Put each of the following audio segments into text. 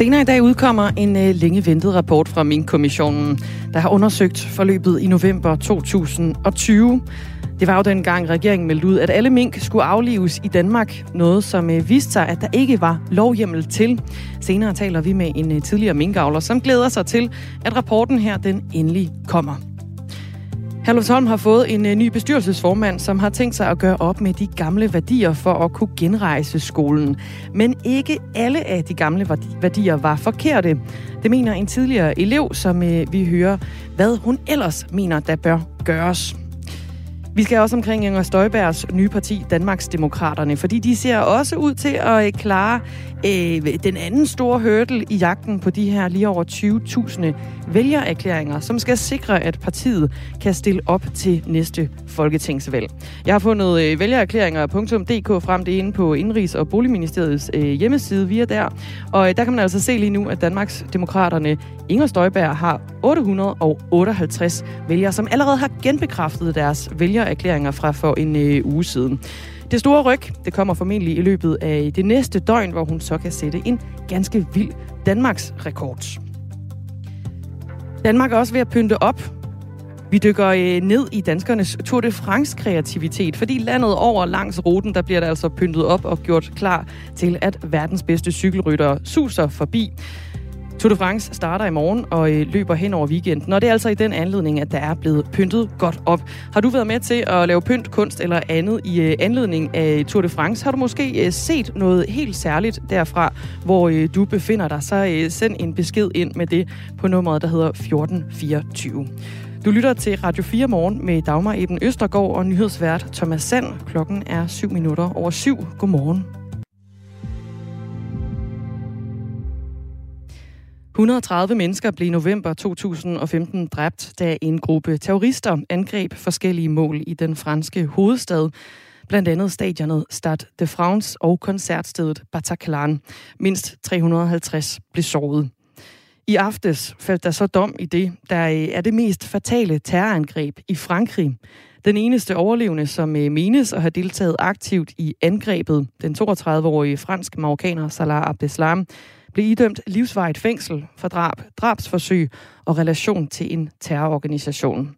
Senere i dag udkommer en øh, længe ventet rapport fra min kommissionen, der har undersøgt forløbet i november 2020. Det var jo dengang regeringen meldte ud, at alle mink skulle aflives i Danmark. Noget, som øh, viste sig, at der ikke var lovhjemmel til. Senere taler vi med en øh, tidligere minkavler, som glæder sig til, at rapporten her den endelig kommer. Herlufsholm har fået en øh, ny bestyrelsesformand, som har tænkt sig at gøre op med de gamle værdier for at kunne genrejse skolen. Men ikke alle af de gamle værdier var forkerte. Det mener en tidligere elev, som øh, vi hører, hvad hun ellers mener, der bør gøres. Vi skal også omkring Inger Støjbergs nye parti, Danmarks Demokraterne, fordi de ser også ud til at øh, klare øh, den anden store hurdle i jagten på de her lige over 20.000 vælgererklæringer, som skal sikre, at partiet kan stille op til næste folketingsvalg. Jeg har fundet øh, vælgererklæringer.dk frem det inde på Indrigs- og Boligministeriets øh, hjemmeside via der, og øh, der kan man altså se lige nu, at Danmarks Demokraterne Inger Støjberg har 858 vælgere, som allerede har genbekræftet deres vælgererklæringer fra for en øh, uge siden. Det store ryg, det kommer formentlig i løbet af det næste døgn, hvor hun så kan sætte en ganske vild Danmarks rekord. Danmark er også ved at pynte op. Vi dykker øh, ned i danskernes Tour de France-kreativitet, fordi landet over langs ruten, der bliver der altså pyntet op og gjort klar til, at verdens bedste cykelryttere suser forbi. Tour de France starter i morgen og øh, løber hen over weekenden, og det er altså i den anledning, at der er blevet pyntet godt op. Har du været med til at lave pynt, kunst eller andet i øh, anledning af Tour de France? Har du måske øh, set noget helt særligt derfra, hvor du befinder dig? Så send en besked ind med det på nummeret, der hedder 1424. Du lytter til Radio 4 morgen med Dagmar Eben Østergaard og nyhedsvært Thomas Sand. Klokken er 7 minutter over 7. Godmorgen. 130 mennesker blev i november 2015 dræbt, da en gruppe terrorister angreb forskellige mål i den franske hovedstad, blandt andet stadionet Stade de France og koncertstedet Bataclan. Mindst 350 blev såret. I aftes faldt der så dom i det, der øh, er det mest fatale terrorangreb i Frankrig. Den eneste overlevende, som øh, menes at have deltaget aktivt i angrebet, den 32-årige fransk-marokkaner Salah Abdeslam, blev idømt livsvarigt fængsel for drab, drabsforsøg og relation til en terrororganisation.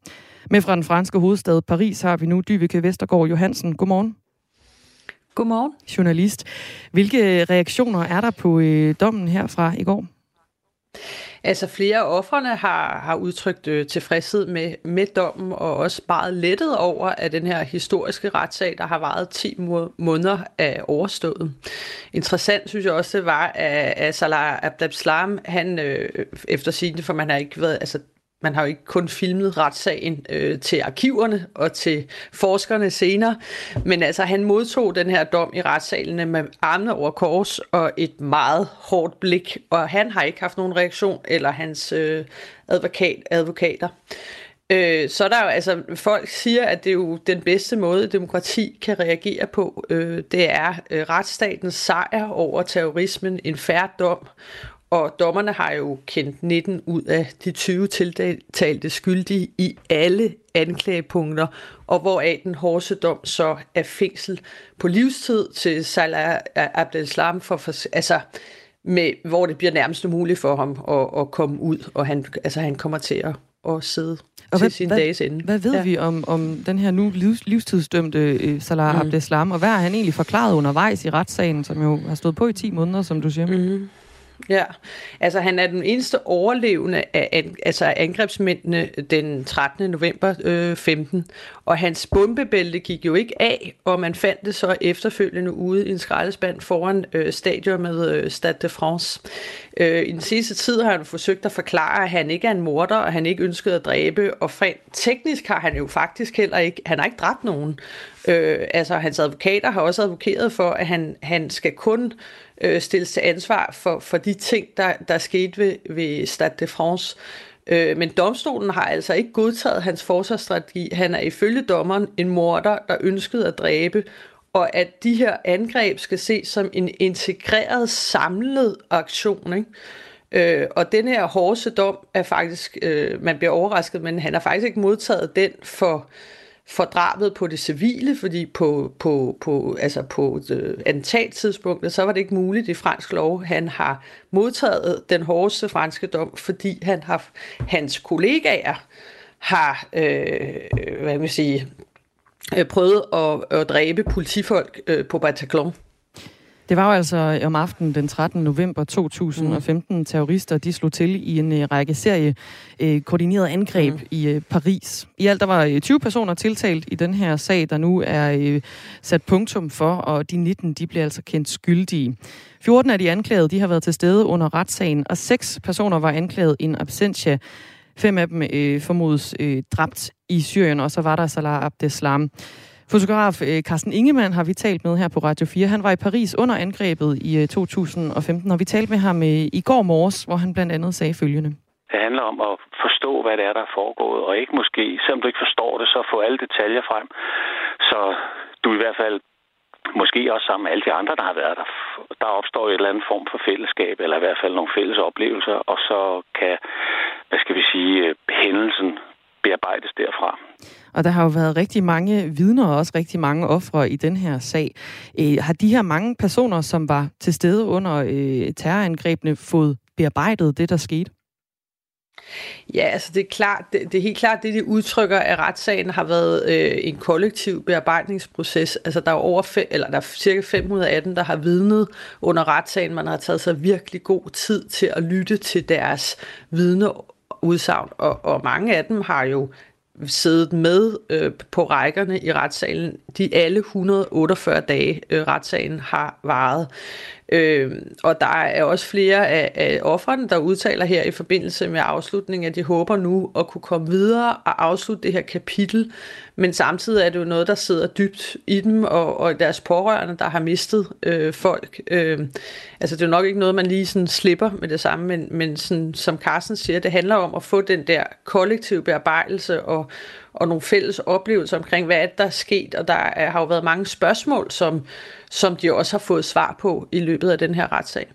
Med fra den franske hovedstad Paris har vi nu Dyvike Vestergaard Johansen. Godmorgen. Godmorgen. Journalist. Hvilke reaktioner er der på øh, dommen her fra i går? Altså flere af offrene har, har udtrykt øh, tilfredshed med, med dommen, og også meget lettet over, at den her historiske retssag, der har varet 10 måneder, er overstået. Interessant synes jeg også, det var, at, at Salah Abdeslam, han øh, efter sigende, for man har ikke været, altså man har jo ikke kun filmet retssagen øh, til arkiverne og til forskerne senere, men altså han modtog den her dom i retssalen med armene over kors og et meget hårdt blik, og han har ikke haft nogen reaktion, eller hans øh, advokat, advokater. Øh, så der er jo, altså, folk siger, at det er jo den bedste måde, demokrati kan reagere på. Øh, det er øh, retsstatens sejr over terrorismen, en færre dom, og dommerne har jo kendt 19 ud af de 20 tiltalte skyldige i alle anklagepunkter, og hvoraf den hårdeste dom så er fængsel på livstid til Salah Abdeslam, for, for, altså, med, hvor det bliver nærmest umuligt for ham at, at komme ud, og han, altså, han kommer til at, at sidde og til hvad, sin hvad, dages ende. Hvad ved ja. vi om, om den her nu livs, livstidsdømte uh, Salah mm. Abdeslam, og hvad har han egentlig forklaret undervejs i retssagen, som jo har stået på i 10 måneder, som du siger? Mm. Ja, altså han er den eneste overlevende af altså angrebsmændene den 13. november øh, 15, og hans bombebælte gik jo ikke af, og man fandt det så efterfølgende ude i en skraldespand foran øh, stadion med øh, Stade de France. Øh, I den sidste tid har han forsøgt at forklare, at han ikke er en morder, og han ikke ønskede at dræbe, og teknisk har han jo faktisk heller ikke, han har ikke dræbt nogen. Øh, altså hans advokater har også advokeret for, at han, han skal kun øh, stilles til ansvar for, for de ting, der, der skete ved, ved Stade de France. Øh, men domstolen har altså ikke godtaget hans forsvarsstrategi. Han er ifølge dommeren en morder, der ønskede at dræbe, og at de her angreb skal ses som en integreret, samlet aktion. Ikke? Øh, og den her hårdeste dom er faktisk, øh, man bliver overrasket, men han har faktisk ikke modtaget den for for drabet på det civile, fordi på, på, på, altså på øh, attentattidspunktet, så var det ikke muligt i fransk lov. Han har modtaget den hårdeste franske dom, fordi han har, hans kollegaer har, øh, hvad vil sige, øh, prøvet at, at dræbe politifolk øh, på Bataclan. Det var jo altså om aftenen den 13. november 2015. Mm. Terrorister de slog til i en uh, række serie uh, koordineret angreb mm. i uh, Paris. I alt der var uh, 20 personer tiltalt i den her sag, der nu er uh, sat punktum for, og de 19 de bliver altså kendt skyldige. 14 af de anklagede de har været til stede under retssagen, og seks personer var anklaget in absentia. Fem af dem uh, formodes uh, dræbt i Syrien, og så var der Salah Abdeslam. Fotograf øh, Carsten Ingemann har vi talt med her på Radio 4. Han var i Paris under angrebet i øh, 2015, og vi talte med ham øh, i går morges, hvor han blandt andet sagde følgende. Det handler om at forstå, hvad det er, der er foregået, og ikke måske, selvom du ikke forstår det, så få alle detaljer frem, så du i hvert fald måske også sammen med alle de andre, der har været der, der opstår et eller andet form for fællesskab, eller i hvert fald nogle fælles oplevelser, og så kan, hvad skal vi sige, hændelsen bearbejdes derfra. Og der har jo været rigtig mange vidner og også rigtig mange ofre i den her sag. Øh, har de her mange personer, som var til stede under øh, terrorangrebene, fået bearbejdet det, der skete? Ja, altså det er klart, det, det er helt klart, det de udtrykker af retssagen har været øh, en kollektiv bearbejdningsproces. Altså der er over fem, eller der er cirka 518, der har vidnet under retssagen. Man har taget sig virkelig god tid til at lytte til deres vidneudsagn, og, og mange af dem har jo siddet med øh, på rækkerne i retssalen de alle 148 dage, øh, retssagen har varet. Øh, og der er også flere af, af offerne, der udtaler her i forbindelse med afslutningen, at de håber nu at kunne komme videre og afslutte det her kapitel. Men samtidig er det jo noget, der sidder dybt i dem, og, og deres pårørende, der har mistet øh, folk. Øh, altså det er jo nok ikke noget, man lige sådan slipper med det samme, men, men sådan, som Carsten siger, det handler om at få den der kollektive bearbejdelse og, og nogle fælles oplevelser omkring, hvad der er sket, og der er, har jo været mange spørgsmål, som, som de også har fået svar på i løbet af den her retssag.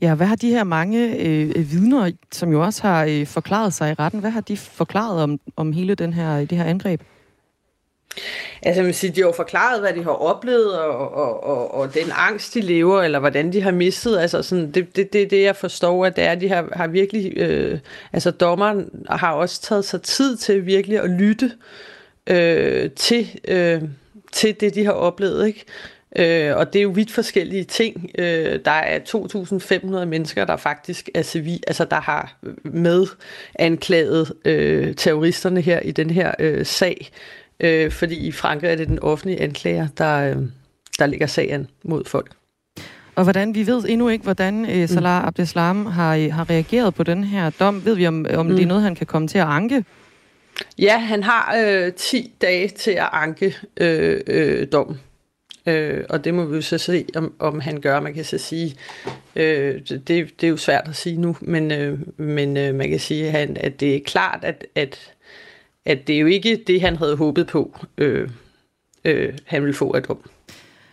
Ja, hvad har de her mange øh, vidner, som jo også har øh, forklaret sig i retten, hvad har de forklaret om, om hele den her, det her angreb? Altså, man siger, de har jo forklaret, hvad de har oplevet, og, og, og, og den angst, de lever, eller hvordan de har mistet. Altså, sådan, det, det, det, det jeg forstår, at det er, at de har, har virkelig... Øh, altså, dommeren har også taget sig tid til virkelig at lytte øh, til, øh, til det, de har oplevet, ikke? Øh, og det er jo vidt forskellige ting. Øh, der er 2.500 mennesker, der faktisk er civil, altså der har med anklaget øh, terroristerne her i den her øh, sag øh, fordi i Frankrig er det den offentlige anklager, der, øh, der lægger sagen mod folk. Og hvordan, vi ved endnu ikke, hvordan øh, Salah mm. Abdeslam har, øh, har reageret på den her dom. Ved vi, om, om mm. det er mm. noget, han kan komme til at anke? Ja, han har øh, 10 dage til at anke øh, øh, dommen. Øh, og det må vi jo så se, om, om han gør. Man kan så sige, øh, det, det er jo svært at sige nu, men, øh, men øh, man kan sige, at, han, at det er klart, at, at at det er jo ikke det, han havde håbet på, øh, øh, han ville få af dom.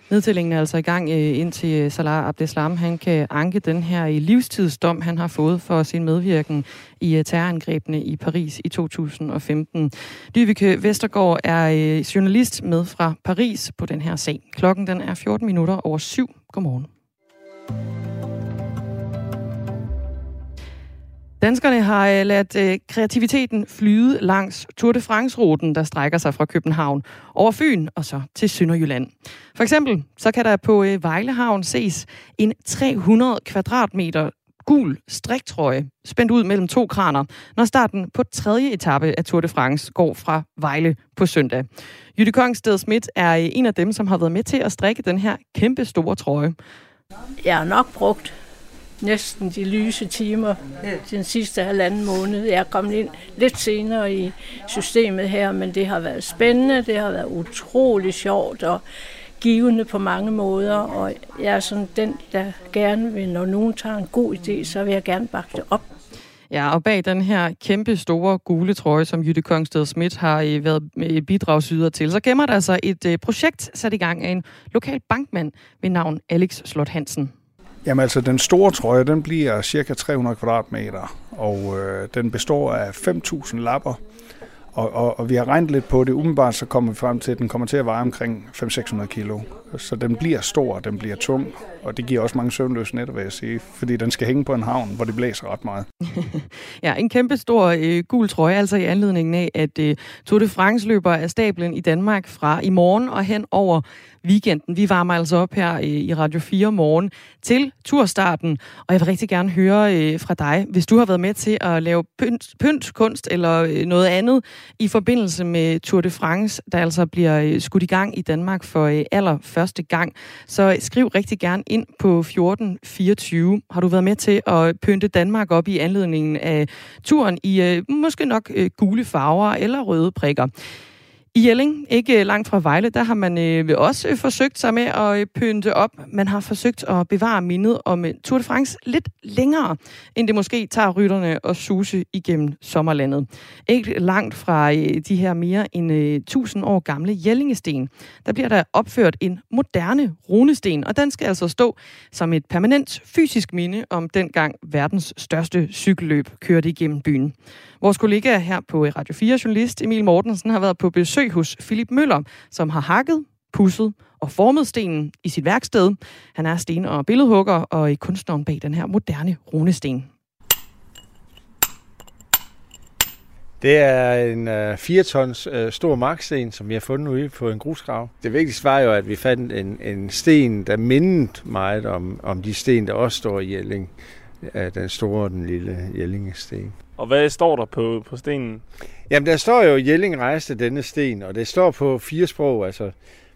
Nedtællingen er altså i gang øh, indtil øh, Salah Abdeslam han kan anke den her øh, livstidsdom, han har fået for sin medvirken i terrorangrebene i Paris i 2015. Dyvike Vestergaard er journalist med fra Paris på den her sag. Klokken den er 14 minutter over syv. Godmorgen. Danskerne har øh, ladt øh, kreativiteten flyde langs Tour de France-ruten, der strækker sig fra København over Fyn og så til Sønderjylland. For eksempel så kan der på øh, Vejlehavn ses en 300 kvadratmeter gul striktrøje spændt ud mellem to kraner, når starten på tredje etape af Tour de France går fra Vejle på søndag. Jytte Kongsted Schmidt er en af dem, som har været med til at strikke den her kæmpe store trøje. Jeg har nok brugt næsten de lyse timer den sidste halvanden måned. Jeg er kommet ind lidt senere i systemet her, men det har været spændende, det har været utrolig sjovt og givende på mange måder, og jeg er sådan den, der gerne vil, når nogen tager en god idé, så vil jeg gerne bakke det op. Ja, og bag den her kæmpe store gule trøje, som Jytte Kongsted Schmidt har øh, været bidragsyder til, så gemmer der sig et øh, projekt sat i gang af en lokal bankmand ved navn Alex Slot Hansen. Jamen altså, den store trøje, den bliver cirka 300 kvadratmeter, og øh, den består af 5.000 lapper, Og, og, og vi har regnet lidt på det. Umiddelbart så kommer vi frem til, at den kommer til at veje omkring 500-600 kilo. Så den bliver stor, den bliver tung, og det giver også mange søvnløse nætter, vil jeg sige. Fordi den skal hænge på en havn, hvor det blæser ret meget. ja, en kæmpe stor øh, gul trøje, altså i anledningen af, at øh, Tour de France løber af stablen i Danmark fra i morgen og hen over weekenden. Vi varmer altså op her øh, i Radio 4 morgen til turstarten, og jeg vil rigtig gerne høre øh, fra dig, hvis du har været med til at lave pynt, pynt kunst eller øh, noget andet i forbindelse med Tour de France, der altså bliver øh, skudt i gang i Danmark for øh, aller første gang, så skriv rigtig gerne ind på 1424. Har du været med til at pynte Danmark op i anledningen af turen i øh, måske nok øh, gule farver eller røde prikker? I Jelling, ikke langt fra Vejle, der har man øh, også forsøgt sig med at øh, pynte op. Man har forsøgt at bevare mindet om øh, Tour de France lidt længere, end det måske tager rytterne og suse igennem sommerlandet. Ikke langt fra øh, de her mere end øh, 1000 år gamle Jellingesten, der bliver der opført en moderne runesten, og den skal altså stå som et permanent fysisk minde om dengang verdens største cykelløb kørte igennem byen. Vores kollega her på Radio 4, journalist Emil Mortensen, har været på besøg hos Philip Møller, som har hakket, pusset og formet stenen i sit værksted. Han er sten- og billedhugger og er kunstneren bag den her moderne runesten. Det er en øh, 4 tons øh, stor marksten, som vi har fundet ude på en grusgrav. Det vigtigste var jo, at vi fandt en, en sten, der mindede meget om, om de sten, der også står i Jelling. Øh, den store og den lille Jellingesten. Og hvad står der på, på stenen? Jamen, der står jo, Jelling rejste denne sten, og det står på fire sprog, altså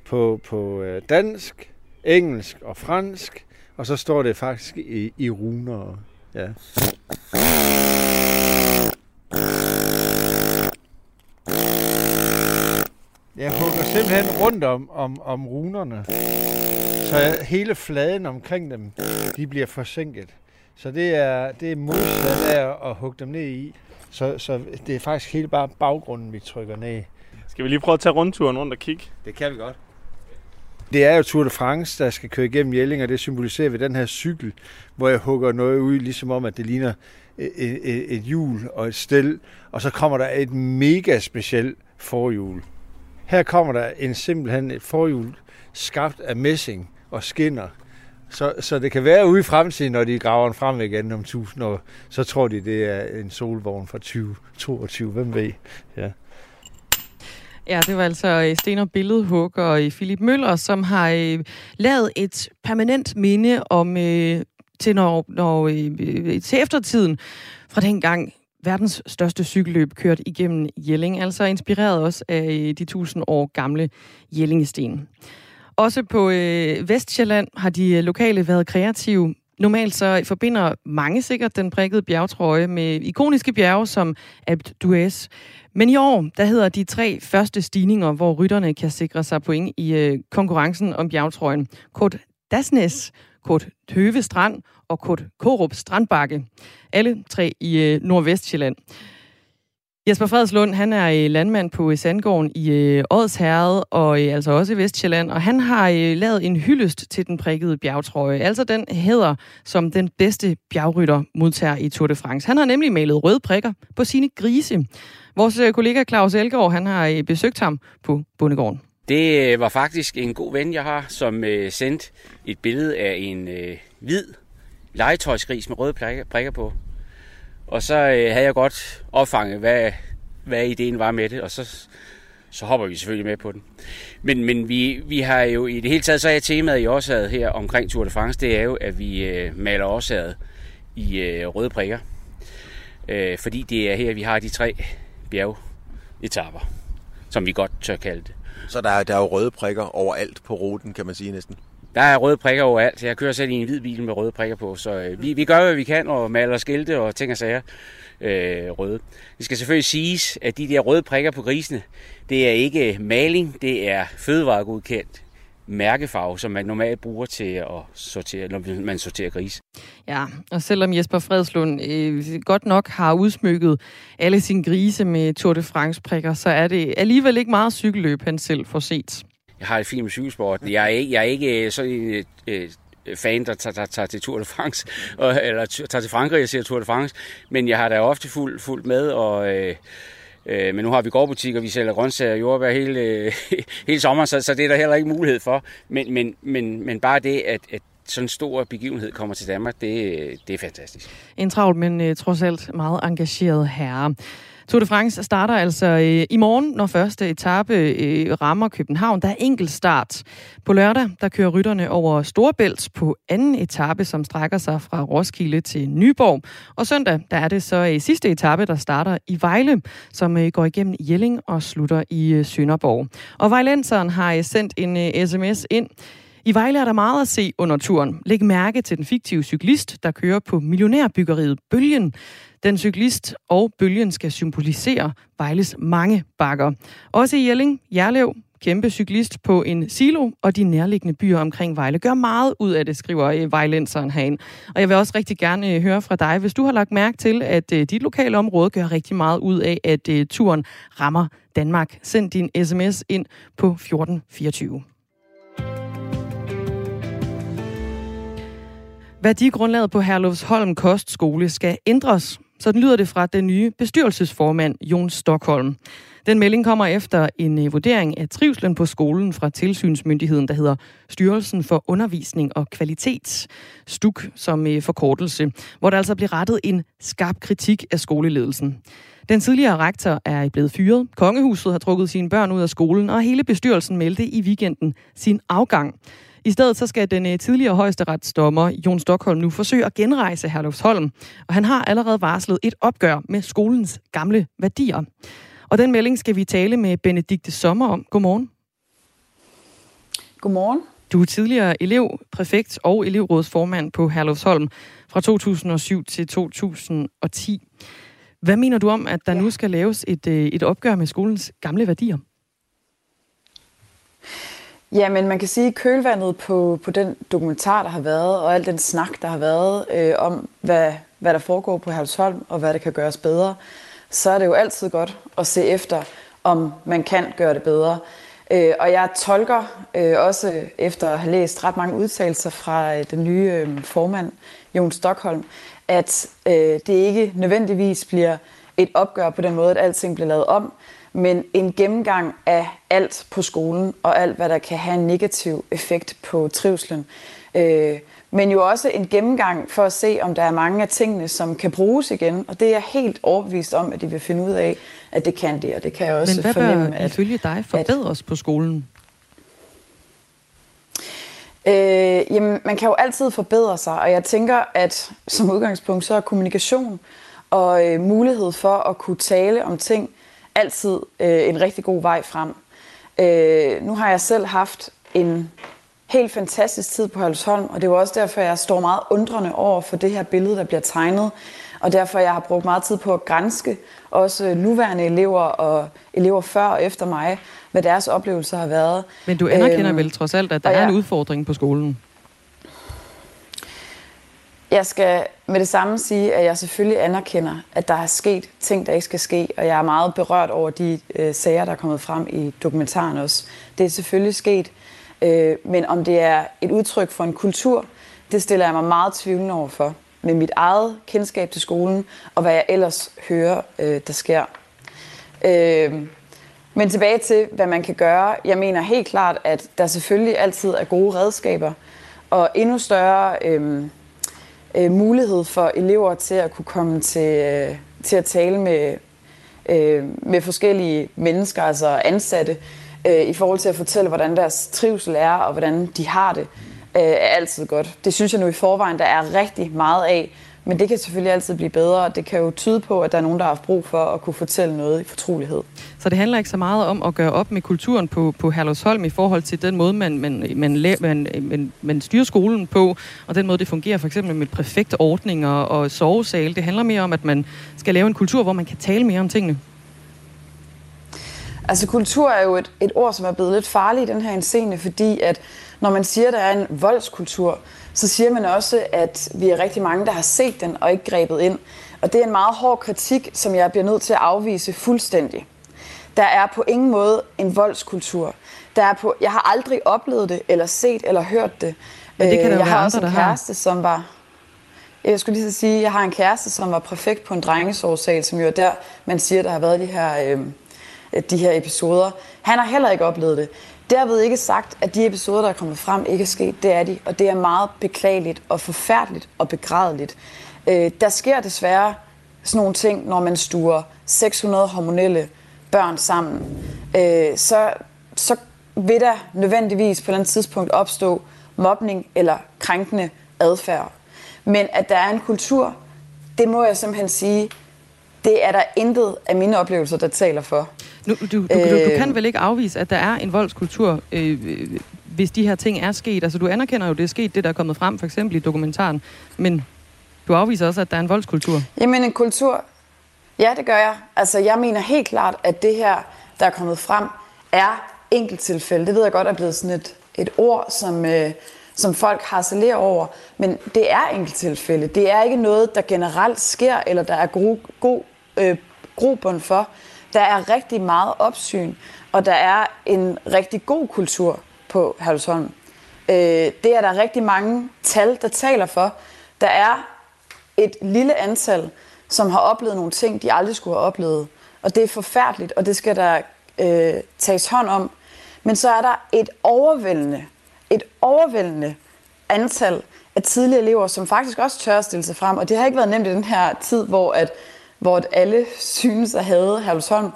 på, på øh, dansk, engelsk og fransk, og så står det faktisk i, i runer. Ja. Jeg hugger simpelthen rundt om, om, om runerne, så hele fladen omkring dem, de bliver forsinket. Så det er, det er modstand af at hugge dem ned i. Så, så det er faktisk helt bare baggrunden, vi trykker ned. Skal vi lige prøve at tage rundturen rundt og kigge? Det kan vi godt. Det er jo Tour de France, der skal køre igennem Jelling, og det symboliserer ved den her cykel, hvor jeg hugger noget ud, ligesom om, at det ligner et, et, et hjul og et stel, og så kommer der et mega specielt forhjul. Her kommer der en simpelthen et forhjul skabt af messing og skinner, så, så det kan være ude i fremtiden, når de graver den frem igen om 1000 år, så tror de, det er en solvogn fra 2022. Hvem ved? Ja. Ja, det var altså øh, Stener sten- og billedhugger i Philip Møller, som har øh, lavet et permanent minde om øh, til, når, når, øh, til eftertiden fra dengang verdens største cykelløb kørt igennem Jelling, altså inspireret også af de 1000 år gamle Jellingesten. Også på øh, Vestjylland har de øh, lokale været kreative. Normalt så forbinder mange sikkert den prikkede bjergtrøje med ikoniske bjerge som Alpe d'Huez. Men i år, der hedder de tre første stigninger, hvor rytterne kan sikre sig point i øh, konkurrencen om bjergtrøjen. Kort Dasnes, Kort Tøve Strand og Kort Korup Strandbakke. Alle tre i øh, Nordvestjylland. Jesper Fredslund, han er øh, landmand på øh, Sandgården i øh, Odsherred, og øh, altså også i Vestjylland, og han har lavet en hyldest til den prikkede bjergtrøje, altså den hedder som den bedste bjergrytter modtager i Tour de France. Han har nemlig malet røde prikker på sine grise. Vores kollega Claus Elgaard, han har besøgt ham på Bundegården. Det var faktisk en god ven, jeg har, som sendte et billede af en hvid legetøjsgris med røde prikker på. Og så øh, havde jeg godt opfanget, hvad, hvad ideen var med det, og så, så hopper vi selvfølgelig med på den. Men, men vi, vi har jo i det hele taget, så er temaet i årsaget her omkring Tour de France, det er jo, at vi øh, maler årsaget i øh, røde prikker. Øh, fordi det er her, vi har de tre bjergetapper, som vi godt tør kalde det. Så der er, der er jo røde prikker overalt på ruten, kan man sige næsten? Der er røde prikker overalt. Jeg kører selv i en hvid bil med røde prikker på, så øh, vi, vi gør, hvad vi kan, og maler skilte og ting og sager øh, røde. Det skal selvfølgelig siges, at de der røde prikker på grisene, det er ikke øh, maling, det er fødevaregodkendt mærkefarve, som man normalt bruger til at sortere, når man sorterer gris. Ja, og selvom Jesper Fredslund øh, godt nok har udsmykket alle sine grise med Tour de France-prikker, så er det alligevel ikke meget cykelløb, han selv får set jeg har et fint med cykelsport. Jeg er ikke, jeg er ikke øh, sådan en øh, øh, fan, der tager, tager, tager til Tour de France, og, eller tager til Frankrig og ser Tour de France, men jeg har da ofte fuldt fuld med, og øh, Øh, men nu har vi gårdbutik, og vi sælger grøntsager og jordbær hele, øh, hele sommeren, så, så det er der heller ikke mulighed for. Men, men, men, men bare det, at, at sådan en stor begivenhed kommer til Danmark, det, øh, det er fantastisk. En travlt, men uh, trods alt meget engageret herre. Tour de France starter altså øh, i morgen, når første etape øh, rammer København. Der er enkelt start. På lørdag, der kører rytterne over Storebælt på anden etape, som strækker sig fra Roskilde til Nyborg. Og søndag, der er det så øh, sidste etape, der starter i Vejle, som øh, går igennem Jelling og slutter i øh, Sønderborg. Og Vejlenseren har øh, sendt en øh, sms ind. I Vejle er der meget at se under turen. Læg mærke til den fiktive cyklist, der kører på millionærbyggeriet Bølgen. Den cyklist og bølgen skal symbolisere Vejles mange bakker. Også i Jelling, Jerlev, kæmpe cyklist på en silo, og de nærliggende byer omkring Vejle gør meget ud af det, skriver øh, Vejlenseren herinde. Og jeg vil også rigtig gerne øh, høre fra dig, hvis du har lagt mærke til, at øh, dit lokale område gør rigtig meget ud af, at turen rammer Danmark. Send din sms ind på 1424. Værdigrundlaget på Herlufsholm Kostskole skal ændres. Sådan lyder det fra den nye bestyrelsesformand, Jon Stockholm. Den melding kommer efter en øh, vurdering af trivslen på skolen fra tilsynsmyndigheden, der hedder Styrelsen for Undervisning og Kvalitet, STUK som øh, forkortelse, hvor der altså bliver rettet en skarp kritik af skoleledelsen. Den tidligere rektor er blevet fyret, kongehuset har trukket sine børn ud af skolen, og hele bestyrelsen meldte i weekenden sin afgang. I stedet så skal den øh, tidligere højesteretsdommer Jon Stockholm nu forsøge at genrejse Herlufsholm, og han har allerede varslet et opgør med skolens gamle værdier. Og den melding skal vi tale med Benedikte Sommer om. Godmorgen. Godmorgen. Du er tidligere elev, præfekt og elevrådsformand på Herlufsholm fra 2007 til 2010. Hvad mener du om, at der ja. nu skal laves et, øh, et opgør med skolens gamle værdier? Ja, men man kan sige, at kølvandet på, på den dokumentar, der har været, og al den snak, der har været øh, om, hvad, hvad der foregår på Halsholm, og hvad der kan gøres bedre, så er det jo altid godt at se efter, om man kan gøre det bedre. Øh, og jeg tolker øh, også efter at have læst ret mange udtalelser fra øh, den nye øh, formand, Jon Stockholm, at øh, det ikke nødvendigvis bliver et opgør på den måde, at alting bliver lavet om, men en gennemgang af alt på skolen, og alt, hvad der kan have en negativ effekt på trivslen. Øh, men jo også en gennemgang for at se, om der er mange af tingene, som kan bruges igen. Og det er jeg helt overbevist om, at de vil finde ud af, at det kan det, og det kan jeg også Men hvad fornemme. bør at, ifølge dig forbedres at, på skolen? Øh, jamen, man kan jo altid forbedre sig, og jeg tænker, at som udgangspunkt, så er kommunikation og øh, mulighed for at kunne tale om ting, altid øh, en rigtig god vej frem. Øh, nu har jeg selv haft en helt fantastisk tid på Halvsholm, og det er jo også derfor, jeg står meget undrende over for det her billede, der bliver tegnet, og derfor jeg har brugt meget tid på at grænske også nuværende elever og elever før og efter mig, hvad deres oplevelser har været. Men du anerkender øhm, vel trods alt, at der er en udfordring på skolen? Jeg skal med det samme sige, at jeg selvfølgelig anerkender, at der er sket ting, der ikke skal ske, og jeg er meget berørt over de øh, sager, der er kommet frem i dokumentaren også. Det er selvfølgelig sket, øh, men om det er et udtryk for en kultur, det stiller jeg mig meget tvivlende over for, med mit eget kendskab til skolen, og hvad jeg ellers hører, øh, der sker. Øh, men tilbage til, hvad man kan gøre. Jeg mener helt klart, at der selvfølgelig altid er gode redskaber, og endnu større... Øh, øh, mulighed for elever til at kunne komme til, øh, til at tale med, øh, med forskellige mennesker, altså ansatte, øh, i forhold til at fortælle, hvordan deres trivsel er, og hvordan de har det, øh, er altid godt. Det synes jeg nu i forvejen, der er rigtig meget af, men det kan selvfølgelig altid blive bedre, og det kan jo tyde på, at der er nogen, der har haft brug for at kunne fortælle noget i fortrolighed. Så det handler ikke så meget om at gøre op med kulturen på, på Herlevsholm i forhold til den måde, man, man, man, man, man, man styrer skolen på, og den måde, det fungerer for eksempel med præfektordninger og sovesale. Det handler mere om, at man skal lave en kultur, hvor man kan tale mere om tingene. Altså kultur er jo et, et ord, som er blevet lidt farligt i den her scene, fordi at når man siger, at der er en voldskultur, så siger man også, at vi er rigtig mange, der har set den og ikke grebet ind. Og det er en meget hård kritik, som jeg bliver nødt til at afvise fuldstændig. Der er på ingen måde en voldskultur. Der er på, jeg har aldrig oplevet det, eller set, eller hørt det. Men det kan der øh, jeg har også andre, en kæreste, som var... Jeg skulle lige så sige, jeg har en kæreste, som var præfekt på en drengesårssal, som jo er der, man siger, der har været de her, øh, de her episoder. Han har heller ikke oplevet det. Derved ikke sagt, at de episoder, der er kommet frem, ikke er sket. Det er de, og det er meget beklageligt og forfærdeligt og begrædeligt. Øh, der sker desværre sådan nogle ting, når man stuer 600 hormonelle børn sammen. Øh, så, så vil der nødvendigvis på et eller andet tidspunkt opstå mobning eller krænkende adfærd. Men at der er en kultur, det må jeg simpelthen sige, det er der intet af mine oplevelser, der taler for. Nu, du, du, du, du kan vel ikke afvise, at der er en voldskultur, øh, hvis de her ting er sket? Altså, du anerkender jo, det er sket, det der er kommet frem, for eksempel i dokumentaren, men du afviser også, at der er en voldskultur. Jamen, en kultur... Ja, det gør jeg. Altså, jeg mener helt klart, at det her, der er kommet frem, er enkelttilfælde. Det ved jeg godt er blevet sådan et, et ord, som, øh, som folk harcelerer over. Men det er enkelttilfælde. Det er ikke noget, der generelt sker, eller der er god, god øh, grobund for. Der er rigtig meget opsyn, og der er en rigtig god kultur på Herlevsholm. Øh, det er der rigtig mange tal, der taler for. Der er et lille antal, som har oplevet nogle ting, de aldrig skulle have oplevet. Og det er forfærdeligt, og det skal der øh, tages hånd om. Men så er der et overvældende, et overvældende antal af tidligere elever, som faktisk også tør at stille sig frem. Og det har ikke været nemt i den her tid, hvor, at, hvor alle synes at have Herlevsholm,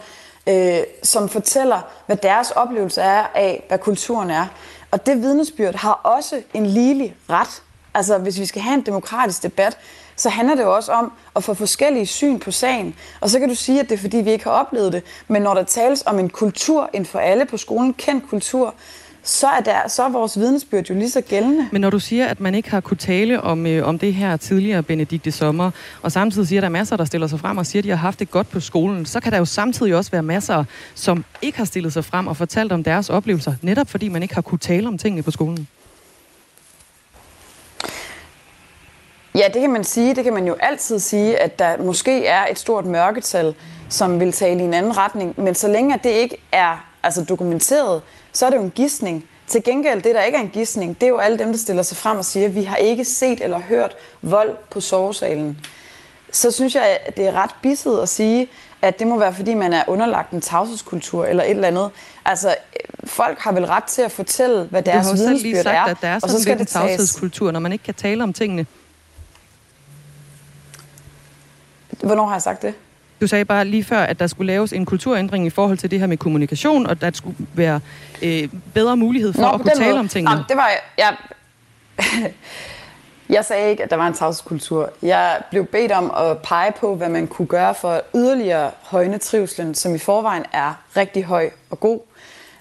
øh, som fortæller, hvad deres oplevelse er af, hvad kulturen er. Og det vidnesbyrd har også en ligelig ret. Altså, hvis vi skal have en demokratisk debat, så handler det jo også om at få forskellige syn på sagen. Og så kan du sige, at det er fordi, vi ikke har oplevet det. Men når der tales om en kultur inden for alle på skolen, kendt kultur, så er, der, så er vores vidnesbyrd jo lige så gældende. Men når du siger, at man ikke har kunne tale om, øh, om det her tidligere, Benedikte Sommer, og samtidig siger, at der er masser, der stiller sig frem og siger, at de har haft det godt på skolen, så kan der jo samtidig også være masser, som ikke har stillet sig frem og fortalt om deres oplevelser, netop fordi man ikke har kunne tale om tingene på skolen. Ja, det kan man sige. Det kan man jo altid sige, at der måske er et stort mørketal, som vil tale i en anden retning. Men så længe det ikke er altså dokumenteret, så er det jo en gissning. Til gengæld, det der ikke er en gissning, det er jo alle dem, der stiller sig frem og siger, at vi har ikke set eller hørt vold på sovesalen. Så synes jeg, at det er ret bisset at sige, at det må være, fordi man er underlagt en tavshedskultur eller et eller andet. Altså, folk har vel ret til at fortælle, hvad deres vidensbyrd er. At der er og så det en tavshedskultur, når man ikke kan tale om tingene. Hvornår har jeg sagt det? Du sagde bare lige før, at der skulle laves en kulturændring i forhold til det her med kommunikation, og at der skulle være øh, bedre mulighed for Nå, at kunne tale måde. om tingene. Nå, det var jeg. Jeg sagde ikke, at der var en tavskultur. Jeg blev bedt om at pege på, hvad man kunne gøre for yderligere højne trivselen, som i forvejen er rigtig høj og god.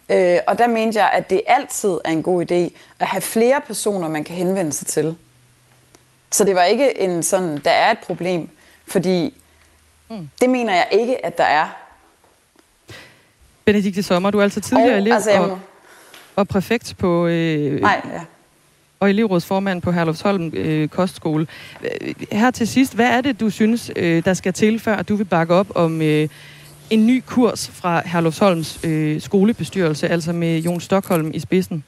Øh, og der mente jeg, at det altid er en god idé at have flere personer, man kan henvende sig til. Så det var ikke en sådan, der er et problem. Fordi mm. det mener jeg ikke, at der er. Benedikte Sommer, du er altså tidligere og, elev altså, og, og præfekt på... Øh, Nej, ja. Og elevrådsformand på Herlufsholm øh, Kostskole. Her til sidst, hvad er det, du synes, øh, der skal til, før du vil bakke op om øh, en ny kurs fra Herlufsholms øh, skolebestyrelse, altså med Jon Stockholm i spidsen?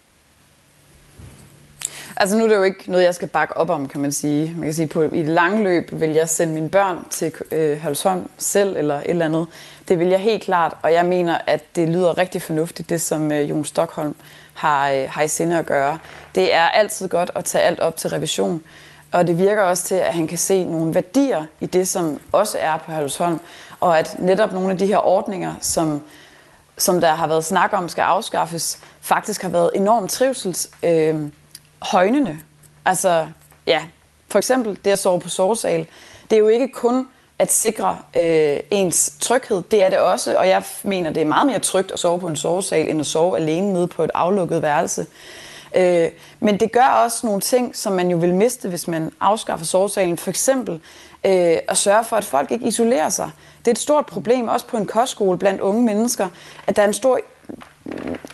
Altså nu er det jo ikke noget, jeg skal bakke op om, kan man sige. Man kan sige, på i et langt løb vil jeg sende mine børn til øh, Holsholm selv, eller et eller andet. Det vil jeg helt klart, og jeg mener, at det lyder rigtig fornuftigt, det som øh, Jon Stockholm har, øh, har i sinde at gøre. Det er altid godt at tage alt op til revision, og det virker også til, at han kan se nogle værdier i det, som også er på Halsholm, og at netop nogle af de her ordninger, som, som der har været snak om, skal afskaffes, faktisk har været enormt trivsels... Øh, højnende. Altså, ja, for eksempel det at sove på sovesal. Det er jo ikke kun at sikre øh, ens tryghed, det er det også, og jeg mener, det er meget mere trygt at sove på en sovesal, end at sove alene nede på et aflukket værelse. Øh, men det gør også nogle ting, som man jo vil miste, hvis man afskaffer sovesalen. For eksempel øh, at sørge for, at folk ikke isolerer sig. Det er et stort problem, også på en kostskole blandt unge mennesker, at der er en stor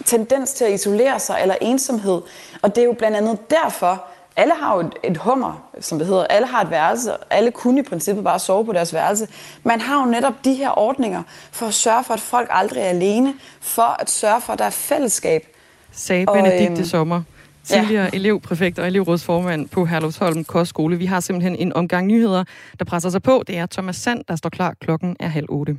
tendens til at isolere sig eller ensomhed. Og det er jo blandt andet derfor, alle har jo et, et hummer, som det hedder. Alle har et værelse. Alle kunne i princippet bare sove på deres værelse. Man har jo netop de her ordninger for at sørge for, at folk aldrig er alene. For at sørge for, at der er fællesskab. Sagde Benedikte øhm, Sommer, tidligere ja. elevpræfekt og elevrådsformand på Herlufsholm Kostskole. Vi har simpelthen en omgang nyheder, der presser sig på. Det er Thomas Sand, der står klar. Klokken er halv otte.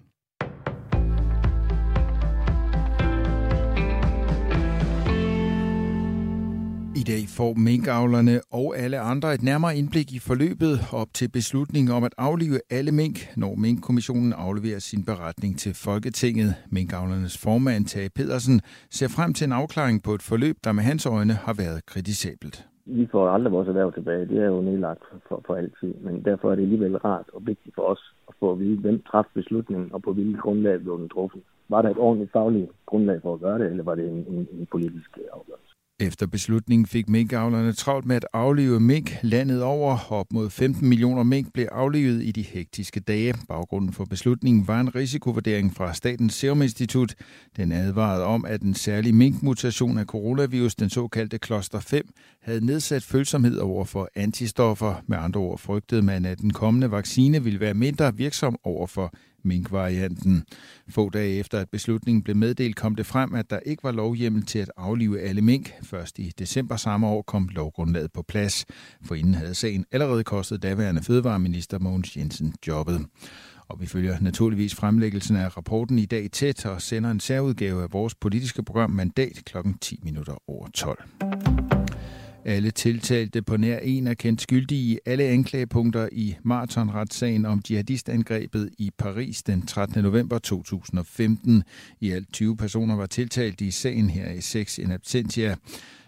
I dag får minkavlerne og alle andre et nærmere indblik i forløbet op til beslutningen om at aflive alle mink, når Minkkommissionen afleverer sin beretning til Folketinget. Minkavlernes formand, Tage Pedersen, ser frem til en afklaring på et forløb, der med hans øjne har været kritisabelt. Vi får aldrig vores erhverv tilbage. Det er jo nedlagt for, for altid. Men derfor er det alligevel rart og vigtigt for os at få at vide, hvem træffede beslutningen og på hvilket grundlag blev den truffet. Var der et ordentligt fagligt grundlag for at gøre det, eller var det en, en, en politisk afgørelse? Efter beslutningen fik minkavlerne travlt med at aflive mink landet over. Op mod 15 millioner mink blev aflivet i de hektiske dage. Baggrunden for beslutningen var en risikovurdering fra Statens Serum Institut. Den advarede om, at en særlig minkmutation af coronavirus, den såkaldte kloster 5, havde nedsat følsomhed over for antistoffer. Med andre ord frygtede man, at den kommende vaccine ville være mindre virksom over for minkvarianten. Få dage efter, at beslutningen blev meddelt, kom det frem, at der ikke var lovhjemmel til at aflive alle mink. Først i december samme år kom lovgrundlaget på plads. For inden havde sagen allerede kostet daværende fødevareminister Mogens Jensen jobbet. Og vi følger naturligvis fremlæggelsen af rapporten i dag tæt og sender en særudgave af vores politiske program Mandat kl. 10 minutter over 12. Alle tiltalte på nær en er kendt skyldige i alle anklagepunkter i maratonretssagen om jihadistangrebet i Paris den 13. november 2015. I alt 20 personer var tiltalt i sagen her i 6 in absentia.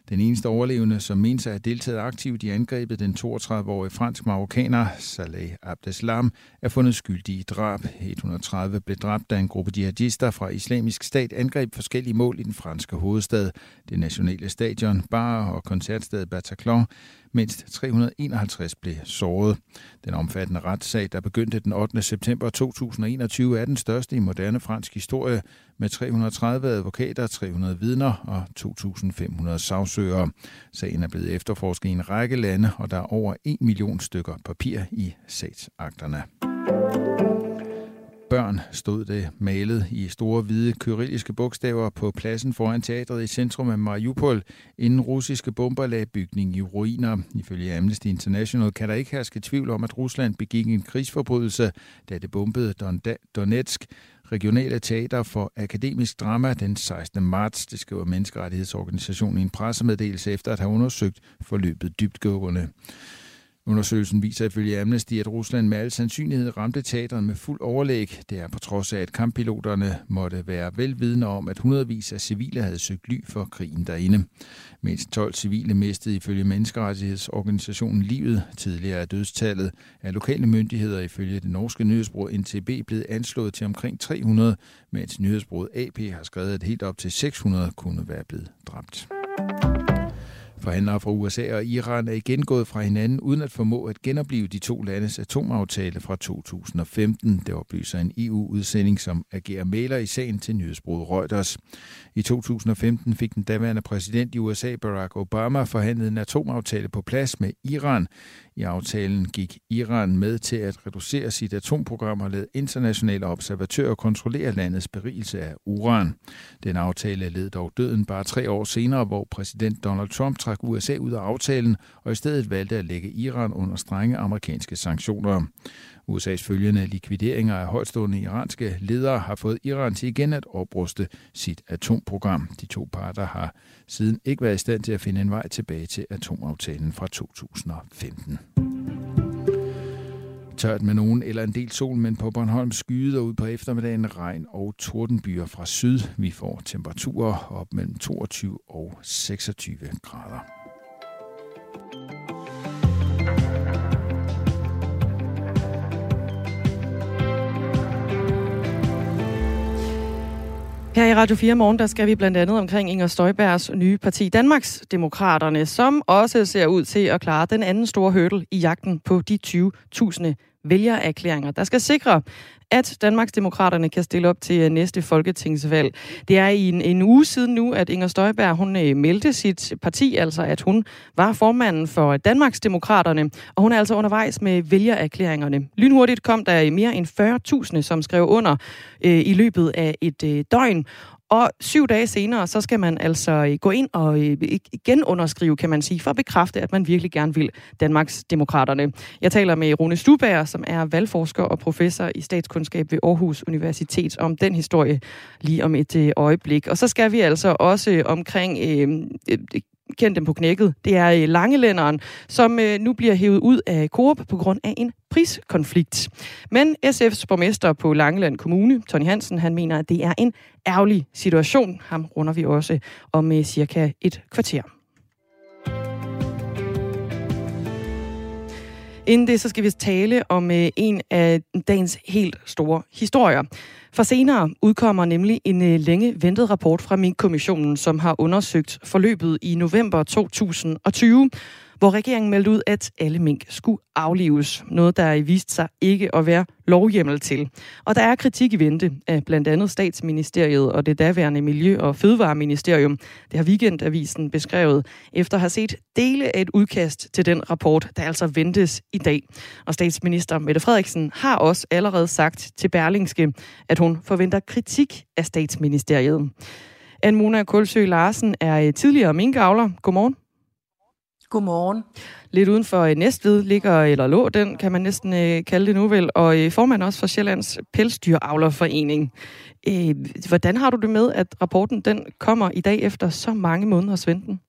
Den eneste overlevende, som menes at have deltaget aktivt i angrebet, den 32-årige fransk-marokkaner Saleh Abdeslam, er fundet skyldig i drab. 130 blev dræbt, da en gruppe jihadister fra islamisk stat angreb forskellige mål i den franske hovedstad. Det nationale stadion, bar og koncertstedet Bataclan mindst 351 blev såret. Den omfattende retssag, der begyndte den 8. september 2021, er den største i moderne fransk historie, med 330 advokater, 300 vidner og 2.500 sagsøgere. Sagen er blevet efterforsket i en række lande, og der er over 1 million stykker papir i sagsakterne børn stod det malet i store hvide kyrilliske bogstaver på pladsen foran teatret i centrum af Mariupol, inden russiske bomber lagde bygningen i ruiner. Ifølge Amnesty International kan der ikke herske tvivl om, at Rusland begik en krigsforbrydelse, da det bombede Donetsk, regionale teater for akademisk drama den 16. marts. Det skriver Menneskerettighedsorganisationen i en pressemeddelelse efter at have undersøgt forløbet dybtgående. Undersøgelsen viser ifølge Amnesty, at Rusland med al sandsynlighed ramte teatret med fuld overlæg. Det er på trods af, at kamppiloterne måtte være velvidende om, at hundredvis af civile havde søgt ly for krigen derinde. Mindst 12 civile mistede ifølge menneskerettighedsorganisationen livet. Tidligere er dødstallet af lokale myndigheder ifølge det norske nyhedsbrug NTB blevet anslået til omkring 300, mens nyhedsbruget AP har skrevet, at helt op til 600 kunne være blevet dræbt. Forhandlere fra USA og Iran er igen gået fra hinanden uden at formå at genopleve de to landes atomaftale fra 2015. Det oplyser en EU-udsending, som agerer maler i sagen til nyhedsbruget Reuters. I 2015 fik den daværende præsident i USA, Barack Obama, forhandlet en atomaftale på plads med Iran. I aftalen gik Iran med til at reducere sit atomprogram og lade internationale observatører kontrollere landets berigelse af uran. Den aftale led dog døden bare tre år senere, hvor præsident Donald Trump trak USA ud af aftalen og i stedet valgte at lægge Iran under strenge amerikanske sanktioner. USA's følgende likvideringer af højtstående iranske ledere har fået Iran til igen at opruste sit atomprogram. De to parter har siden ikke været i stand til at finde en vej tilbage til atomaftalen fra 2015 tørt med nogen eller en del sol, men på Bornholm skyder ud på eftermiddagen regn og tordenbyer fra syd. Vi får temperaturer op mellem 22 og 26 grader. Her i Radio 4 morgen, der skal vi blandt andet omkring Inger Støjbergs nye parti Danmarks Demokraterne, som også ser ud til at klare den anden store hurdle i jagten på de 20.000 vælgererklæringer, der skal sikre, at Danmarks Demokraterne kan stille op til øh, næste folketingsvalg. Det er i en, en uge siden nu, at Inger Støjberg hun øh, meldte sit parti, altså at hun var formanden for Danmarks Demokraterne, og hun er altså undervejs med vælgererklæringerne. Lynhurtigt kom der mere end 40.000, som skrev under øh, i løbet af et øh, døgn, og syv dage senere, så skal man altså øh, gå ind og øh, igen underskrive, kan man sige, for at bekræfte, at man virkelig gerne vil Danmarks Demokraterne. Jeg taler med Rune Stubager, som er valgforsker og professor i statskundskab ved Aarhus Universitet, om den historie lige om et øh, øjeblik. Og så skal vi altså også omkring øh, kendt dem på knækket. Det er øh, Langelænderen, som øh, nu bliver hævet ud af Coop på grund af en priskonflikt. Men SF's borgmester på Langeland Kommune, Tony Hansen, han mener, at det er en ærgerlig situation. Ham runder vi også om øh, cirka et kvarter. Inden det, så skal vi tale om en af dagens helt store historier. For senere udkommer nemlig en øh, længe ventet rapport fra Mink-kommissionen, som har undersøgt forløbet i november 2020, hvor regeringen meldte ud, at alle mink skulle aflives. Noget, der vist sig ikke at være lovhjemmel til. Og der er kritik i vente af blandt andet statsministeriet og det daværende Miljø- og Fødevareministerium. Det har Weekendavisen beskrevet efter at have set dele af et udkast til den rapport, der altså ventes i dag. Og statsminister Mette Frederiksen har også allerede sagt til Berlingske, at hun forventer kritik af statsministeriet. Anne Mona Kulsø Larsen er tidligere minkavler. Godmorgen. Godmorgen. Lidt uden for øh, Næstved ligger, eller lå den, kan man næsten øh, kalde det nu vel, og øh, formand også for Sjællands Pelsdyravlerforening. Øh, hvordan har du det med, at rapporten den kommer i dag efter så mange måneders venten?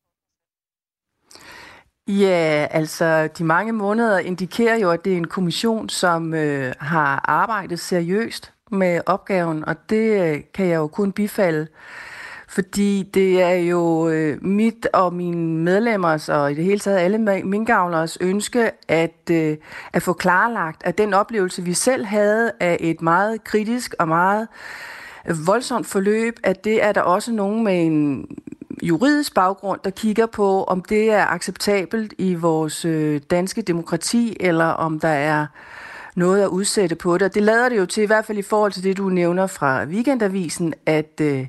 Ja, altså de mange måneder indikerer jo, at det er en kommission, som øh, har arbejdet seriøst med opgaven, og det øh, kan jeg jo kun bifalde. Fordi det er jo øh, mit og mine medlemmers og i det hele taget alle minkavlers ønske at, øh, at få klarlagt, at den oplevelse, vi selv havde af et meget kritisk og meget voldsomt forløb, at det er der også nogen med en juridisk baggrund, der kigger på, om det er acceptabelt i vores øh, danske demokrati, eller om der er noget at udsætte på det. Og det lader det jo til, i hvert fald i forhold til det, du nævner fra Weekendavisen, at, øh,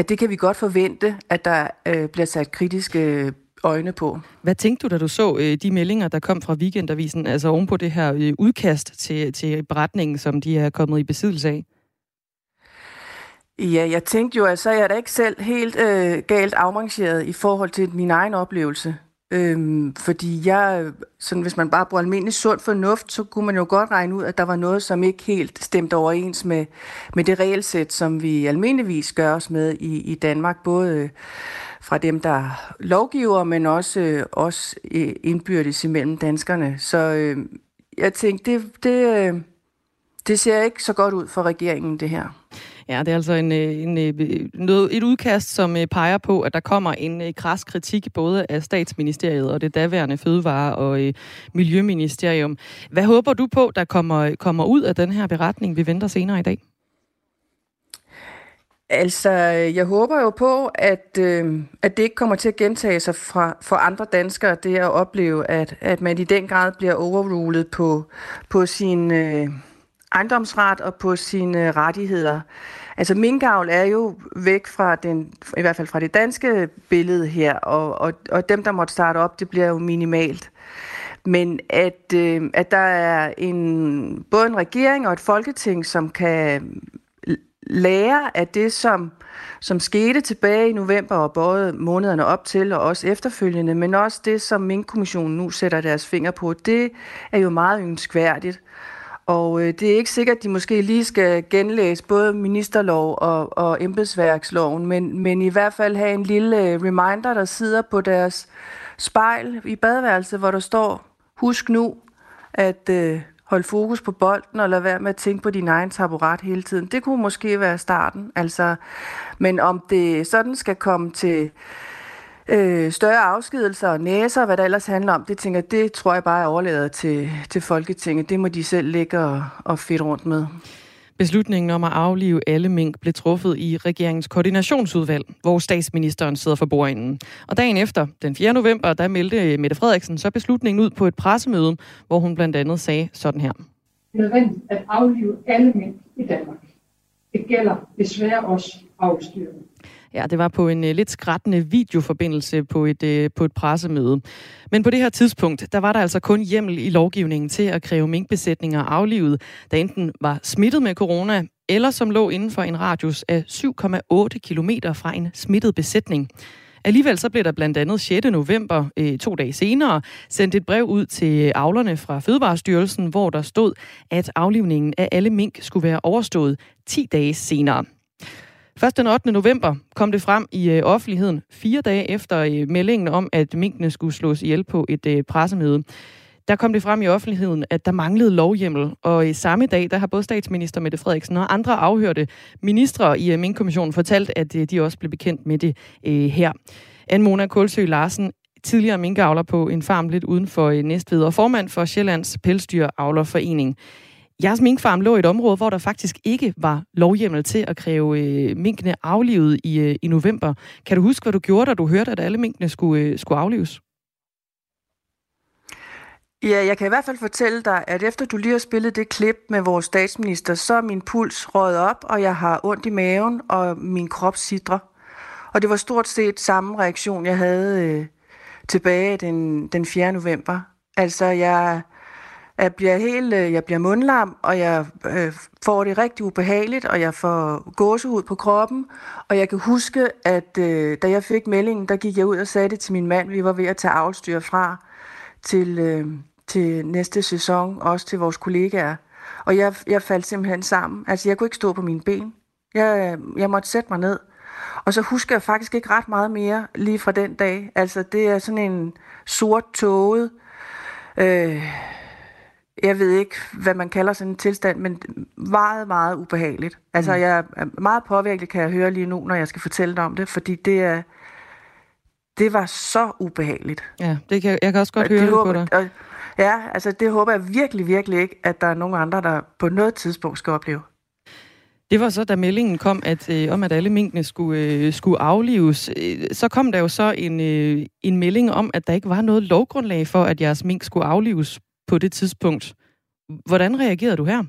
at det kan vi godt forvente, at der øh, bliver sat kritiske øjne på. Hvad tænkte du, da du så øh, de meldinger, der kom fra Weekendavisen, altså ovenpå det her øh, udkast til, til beretningen, som de er kommet i besiddelse af? Ja, jeg tænkte jo, at så er jeg da ikke selv helt øh, galt afrangeret i forhold til min egen oplevelse. Øhm, fordi jeg, sådan hvis man bare bruger almindelig sund fornuft, så kunne man jo godt regne ud, at der var noget, som ikke helt stemte overens med, med det regelsæt, som vi almindeligvis gør os med i, i Danmark, både øh, fra dem, der lovgiver, men også øh, også øh, indbyrdes imellem danskerne. Så øh, jeg tænkte, det, det, øh, det ser ikke så godt ud for regeringen, det her. Ja, det er altså en, øh, en, øh, øh, noget, et udkast, som peger på, at der kommer en kras kritik både af statsministeriet og det daværende fødevare- og miljøministerium. Hvad håber du på, der kommer, kommer ud af den her beretning, vi venter senere i dag? Altså, jeg håber jo på, at, øh, at det ikke kommer til at gentage sig fra, for andre danskere, det at opleve, at, at man i den grad bliver overrulet på, på sin øh, ejendomsret og på sine rettigheder. Altså minkavl er jo væk fra den, i hvert fald fra det danske billede her, og, og, og dem, der måtte starte op, det bliver jo minimalt. Men at, øh, at der er en, både en regering og et folketing, som kan lære af det, som, som skete tilbage i november og både månederne op til og også efterfølgende, men også det, som Mink-kommissionen nu sætter deres finger på, det er jo meget ønskværdigt. Og øh, det er ikke sikkert, at de måske lige skal genlæse både ministerlov og, og embedsværksloven, men, men i hvert fald have en lille øh, reminder, der sidder på deres spejl i badeværelset, hvor der står, husk nu at øh, holde fokus på bolden og lade være med at tænke på din egen taburet hele tiden. Det kunne måske være starten. Altså, men om det sådan skal komme til øh, større afskedelser og næser, hvad der ellers handler om, det tænker det tror jeg bare er overladet til, til Folketinget. Det må de selv ligge og, og fedt rundt med. Beslutningen om at aflive alle mink blev truffet i regeringens koordinationsudvalg, hvor statsministeren sidder for bordenden. Og dagen efter, den 4. november, der meldte Mette Frederiksen så beslutningen ud på et pressemøde, hvor hun blandt andet sagde sådan her. Det er nødvendigt at aflive alle mink i Danmark. Det gælder desværre også afstyrene. Ja, det var på en øh, lidt skrættende videoforbindelse på et, øh, på et pressemøde. Men på det her tidspunkt, der var der altså kun hjemmel i lovgivningen til at kræve minkbesætninger aflivet, der enten var smittet med corona, eller som lå inden for en radius af 7,8 km fra en smittet besætning. Alligevel så blev der blandt andet 6. november, øh, to dage senere, sendt et brev ud til avlerne fra Fødevarestyrelsen, hvor der stod, at aflivningen af alle mink skulle være overstået 10 dage senere. Først den 8. november kom det frem i øh, offentligheden, fire dage efter øh, meldingen om, at minkene skulle slås ihjel på et øh, pressemøde. Der kom det frem i offentligheden, at der manglede lovhjemmel, og i samme dag, der har både statsminister Mette Frederiksen og andre afhørte ministre i øh, minkkommissionen fortalt, at øh, de også blev bekendt med det her. Anne Mona Kulsø Larsen, tidligere minkavler på en farm lidt uden for Næstved, og formand for Sjællands Pelsdyravlerforening. Jeres minkfarm lå i et område, hvor der faktisk ikke var lovhjemmel til at kræve øh, minkene aflivet i, øh, i november. Kan du huske, hvad du gjorde, da du hørte, at alle minkene skulle, øh, skulle aflives? Ja, jeg kan i hvert fald fortælle dig, at efter du lige har spillet det klip med vores statsminister, så er min puls røget op, og jeg har ondt i maven, og min krop sidrer. Og det var stort set samme reaktion, jeg havde øh, tilbage den, den 4. november. Altså, jeg jeg bliver helt, øh, jeg bliver mundlam, og jeg øh, får det rigtig ubehageligt, og jeg får gåsehud på kroppen. Og jeg kan huske, at øh, da jeg fik meldingen, der gik jeg ud og sagde det til min mand. Vi var ved at tage avlstyr fra til, øh, til næste sæson, også til vores kollegaer. Og jeg, jeg faldt simpelthen sammen. Altså, jeg kunne ikke stå på mine ben. Jeg, jeg måtte sætte mig ned. Og så husker jeg faktisk ikke ret meget mere lige fra den dag. Altså, det er sådan en sort tåget... Øh, jeg ved ikke, hvad man kalder sådan en tilstand, men meget, meget ubehageligt. Altså, mm. jeg er meget påvirket, kan jeg høre lige nu, når jeg skal fortælle dig om det, fordi det er, det var så ubehageligt. Ja, det kan, jeg kan også godt og høre det, det håber, på dig. Og, ja, altså det håber jeg virkelig, virkelig ikke, at der er nogen andre, der på noget tidspunkt skal opleve. Det var så, da meldingen kom, at øh, om at alle minkene skulle, øh, skulle aflives. Øh, så kom der jo så en, øh, en melding om, at der ikke var noget lovgrundlag for, at jeres mink skulle aflives på det tidspunkt. Hvordan reagerede du her?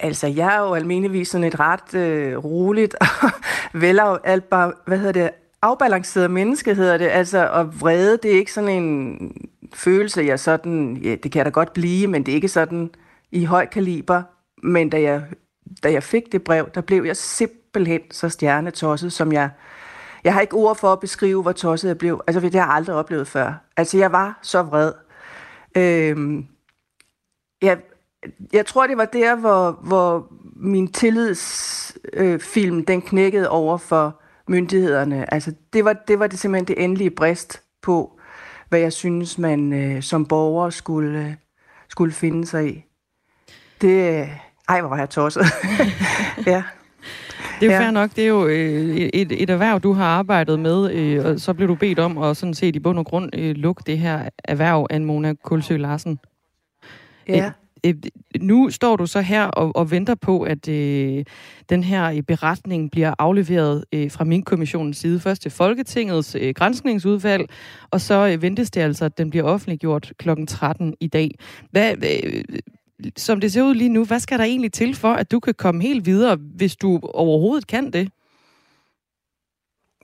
Altså, jeg er jo almindeligvis sådan et ret øh, roligt og vel hvad hedder det, afbalanceret menneske, hedder det. Altså, og vrede, det er ikke sådan en følelse, jeg sådan, ja, det kan jeg da godt blive, men det er ikke sådan i høj kaliber. Men da jeg, da jeg fik det brev, der blev jeg simpelthen så stjernetosset, som jeg jeg har ikke ord for at beskrive, hvor tosset jeg blev. Altså, det har jeg aldrig oplevet før. Altså, jeg var så vred. Øhm, jeg, jeg tror, det var der, hvor, hvor min tillidsfilm, øh, den knækkede over for myndighederne. Altså, det var, det var det simpelthen det endelige brist på, hvad jeg synes, man øh, som borger skulle, øh, skulle finde sig i. Det, øh, ej, hvor var jeg tosset. ja. Det er jo ja. fair nok. Det er jo øh, et, et erhverv, du har arbejdet med, øh, og så blev du bedt om at sådan set i bund og grund øh, lukke det her erhverv af Mona Kulsø Larsen. Ja. Øh, øh, nu står du så her og, og venter på, at øh, den her beretning bliver afleveret øh, fra min kommissionens side. Først til Folketingets øh, grænskningsudvalg, og så øh, ventes det altså, at den bliver offentliggjort kl. 13 i dag. Hvad, øh, som det ser ud lige nu, hvad skal der egentlig til for, at du kan komme helt videre, hvis du overhovedet kan det?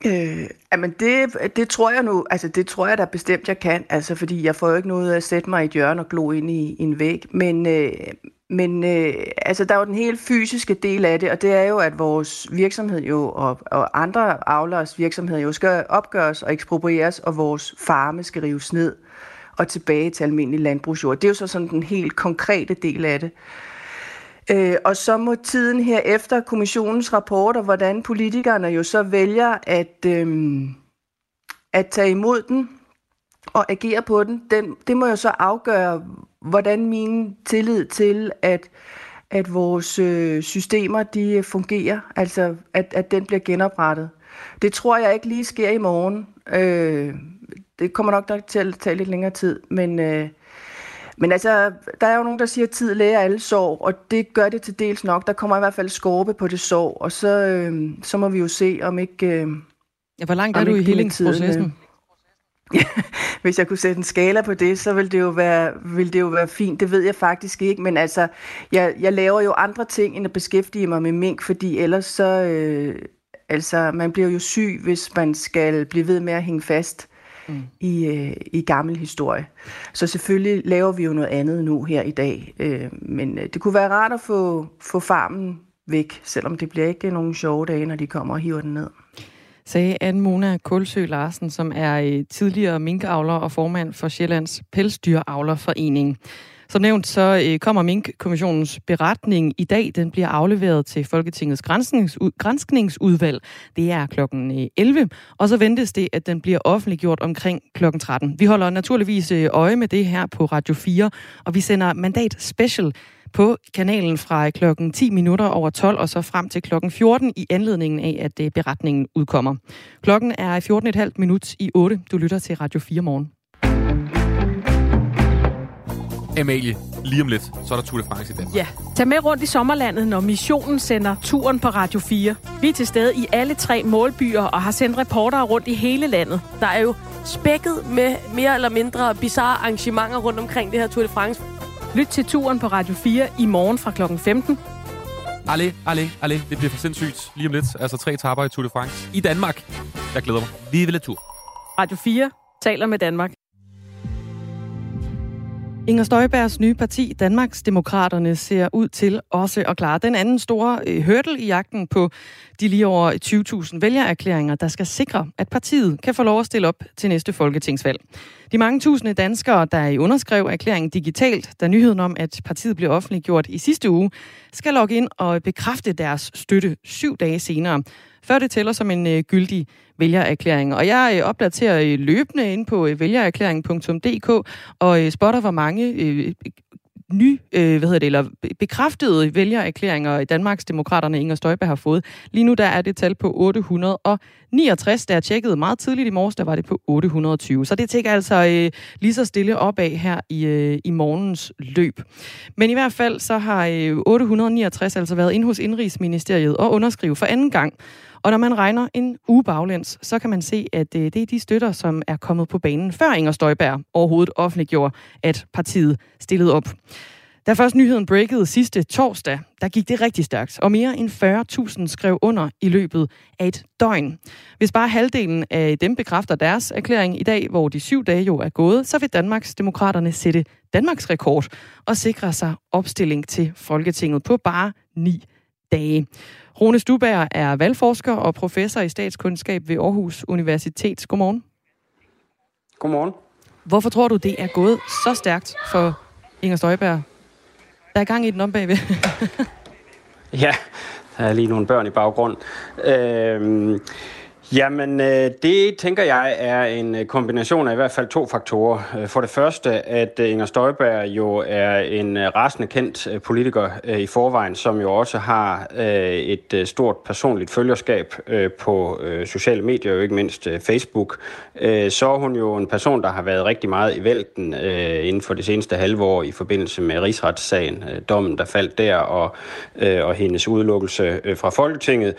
Øh, jamen det, det tror jeg nu, altså det tror jeg da bestemt, jeg kan, altså fordi jeg får jo ikke noget at sætte mig i et hjørne og glo ind i, i en væg, men, øh, men øh, altså der er jo den helt fysiske del af det, og det er jo, at vores virksomhed jo, og, og andre avlers virksomheder jo skal opgøres og eksproprieres, og vores farme skal rives ned og tilbage til almindelig landbrugsjord. Det er jo så sådan den helt konkrete del af det. Øh, og så må tiden her efter kommissionens rapporter, hvordan politikerne jo så vælger at, øh, at tage imod den og agere på den, den, det må jo så afgøre, hvordan min tillid til, at, at vores øh, systemer de øh, fungerer, altså at, at den bliver genoprettet. Det tror jeg ikke lige sker i morgen. Øh, det kommer nok, nok til at tage lidt længere tid, men, øh, men altså, der er jo nogen, der siger, at tid læger alle sår, og det gør det til dels nok. Der kommer i hvert fald skorpe på det sår, og så, øh, så må vi jo se, om ikke... Øh, ja, hvor langt er du i helingsprocessen? Hvis jeg kunne sætte en skala på det, så ville det jo være, ville det jo være fint. Det ved jeg faktisk ikke, men altså, jeg, jeg laver jo andre ting, end at beskæftige mig med mink, fordi ellers så... Øh, altså, man bliver jo syg, hvis man skal blive ved med at hænge fast mm. i, øh, i gammel historie. Så selvfølgelig laver vi jo noget andet nu her i dag. Øh, men øh, det kunne være rart at få, få farmen væk, selvom det bliver ikke nogen sjove dage, når de kommer og hiver den ned sagde Anne Mona Kulsø Larsen, som er øh, tidligere minkavler og formand for Sjællands Pelsdyravlerforening. Som nævnt, så øh, kommer Mink-kommissionens beretning i dag. Den bliver afleveret til Folketingets grænskningsudvalg. Det er klokken øh, 11, og så ventes det, at den bliver offentliggjort omkring klokken 13. Vi holder naturligvis øh, øje med det her på Radio 4, og vi sender mandat special på kanalen fra klokken 10 minutter over 12 og så frem til klokken 14 i anledningen af, at beretningen udkommer. Klokken er 14,5 minut i 8. Du lytter til Radio 4 morgen. Amalie, lige om lidt, så er der Tour de France i Danmark. Ja, tag med rundt i sommerlandet, når missionen sender turen på Radio 4. Vi er til stede i alle tre målbyer og har sendt reportere rundt i hele landet. Der er jo spækket med mere eller mindre bizarre arrangementer rundt omkring det her Tour de France. Lyt til turen på Radio 4 i morgen fra kl. 15. Alle, alle, alle. Det bliver for sindssygt lige om lidt. Altså tre etaper i Tour de France i Danmark. Jeg glæder mig. Vive la Tour. Radio 4 taler med Danmark. Inger Støjbergs nye parti, Danmarks Demokraterne, ser ud til også at klare den anden store øh, hørtel i jagten på de lige over 20.000 vælgererklæringer, der skal sikre, at partiet kan få lov at stille op til næste folketingsvalg. De mange tusinde danskere, der i underskrev erklæringen digitalt, da nyheden om, at partiet blev offentliggjort i sidste uge, skal logge ind og bekræfte deres støtte syv dage senere, før det tæller som en øh, gyldig vælgererklæring. Og jeg øh, opdaterer øh, løbende ind på vælgererklæring.dk og spotter, hvor mange ny, øh, hvad hedder det, eller bekræftede vælgererklæringer i Danmarks Demokraterne Inger Støjberg har fået. Lige nu der er det tal på 869, der er tjekket meget tidligt i morges, der var det på 820. Så det tækker altså øh, lige så stille opad her i, øh, i morgens løb. Men i hvert fald så har øh, 869 altså været inde hos Indrigsministeriet og underskrive for anden gang. Og når man regner en uge baglæns, så kan man se, at øh, det er de støtter, som er kommet på banen, før Inger Støjberg overhovedet offentliggjorde, at partiet stillede op. Da først nyheden breakede sidste torsdag, der gik det rigtig stærkt, og mere end 40.000 skrev under i løbet af et døgn. Hvis bare halvdelen af dem bekræfter deres erklæring i dag, hvor de syv dage jo er gået, så vil Danmarks Demokraterne sætte Danmarks rekord og sikre sig opstilling til Folketinget på bare ni dage. Rune Stuberg er valgforsker og professor i statskundskab ved Aarhus Universitet. Godmorgen. Godmorgen. Hvorfor tror du, det er gået så stærkt for Inger Støjberg? Der er gang i den om bagved. ja, der er lige nogle børn i baggrund. Øh, Jamen, øh, det tænker jeg er en øh, kombination af i hvert fald to faktorer. Øh, for det første, at Inger Støjberg jo er en rasende kendt politiker i forvejen, som jo også har et stort personligt følgerskab på sociale medier, jo ikke mindst Facebook. Så er hun jo en person, der har været rigtig meget i vælten inden for det seneste halve år i forbindelse med rigsretssagen, dommen, der faldt der, og, og hendes udelukkelse fra Folketinget.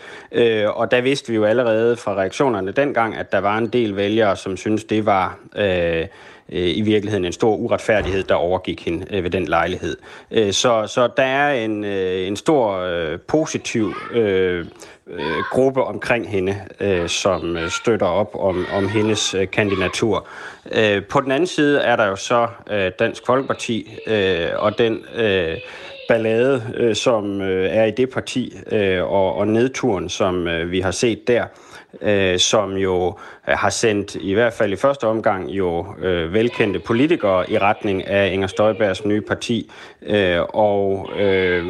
Og der vidste vi jo allerede fra reaktionerne dengang, at der var en del vælgere, som synes det var øh, øh, i virkeligheden en stor uretfærdighed, der overgik hende øh, ved den lejlighed. Øh, så, så der er en, øh, en stor øh, positiv øh, øh, gruppe omkring hende, øh, som øh, støtter op om, om hendes øh, kandidatur. Øh, på den anden side er der jo så øh, Dansk Folkeparti øh, og den øh, ballade, øh, som øh, er i det parti, øh, og, og nedturen, som øh, vi har set der øh, som jo øh, har sendt i hvert fald i første omgang jo øh, velkendte politikere i retning af Inger Støjbergs nye parti, øh, og øh,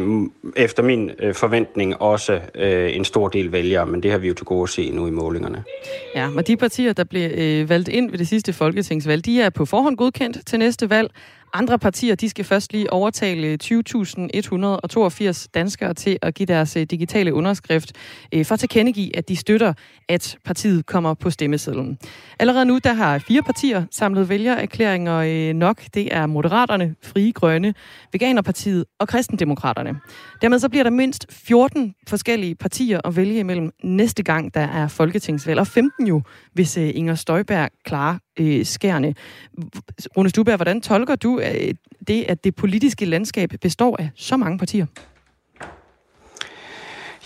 efter min øh, forventning også øh, en stor del vælgere, men det har vi jo til gode at se nu i målingerne. Ja, og de partier, der blev øh, valgt ind ved det sidste folketingsvalg, de er på forhånd godkendt til næste valg. Andre partier, de skal først lige overtale øh, 20.182 danskere til at give deres øh, digitale underskrift øh, for at tilkendegive, at de støtter, at partiet kommer på stemmesedlen. Allerede nu, der har fire partier samlet vælgererklæringer nok. Det er Moderaterne, Frie Grønne, Veganerpartiet og Kristendemokraterne. Dermed så bliver der mindst 14 forskellige partier at vælge imellem næste gang, der er folketingsvalg, og 15 jo, hvis Inger Støjberg klarer øh, skærende. Rune Stuberg, hvordan tolker du øh, det, at det politiske landskab består af så mange partier?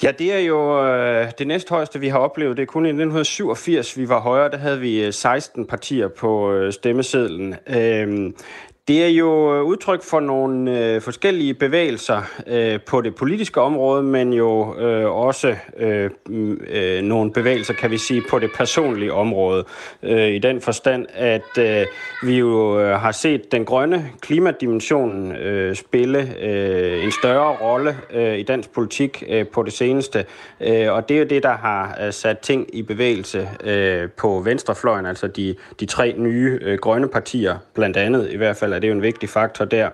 Ja, det er jo øh, det næsthøjeste, vi har oplevet. Det er kun i 1987, vi var højere. Der havde vi øh, 16 partier på øh, stemmesedlen. Øh, det er jo øh, udtryk for nogle øh, forskellige bevægelser øh, på det politiske område, men jo øh, også øh, mm, øh, nogle bevægelser, kan vi sige, på det personlige område. Øh, I den forstand, at øh, vi jo øh, har set den grønne klimadimension øh, spille øh, en større rolle øh, i dansk politik øh, på det seneste. Øh, og det er jo det, der har øh, sat ting i bevægelse øh, på venstrefløjen, altså de, de tre nye øh, grønne partier, blandt andet i hvert fald er det jo en vigtig faktor der.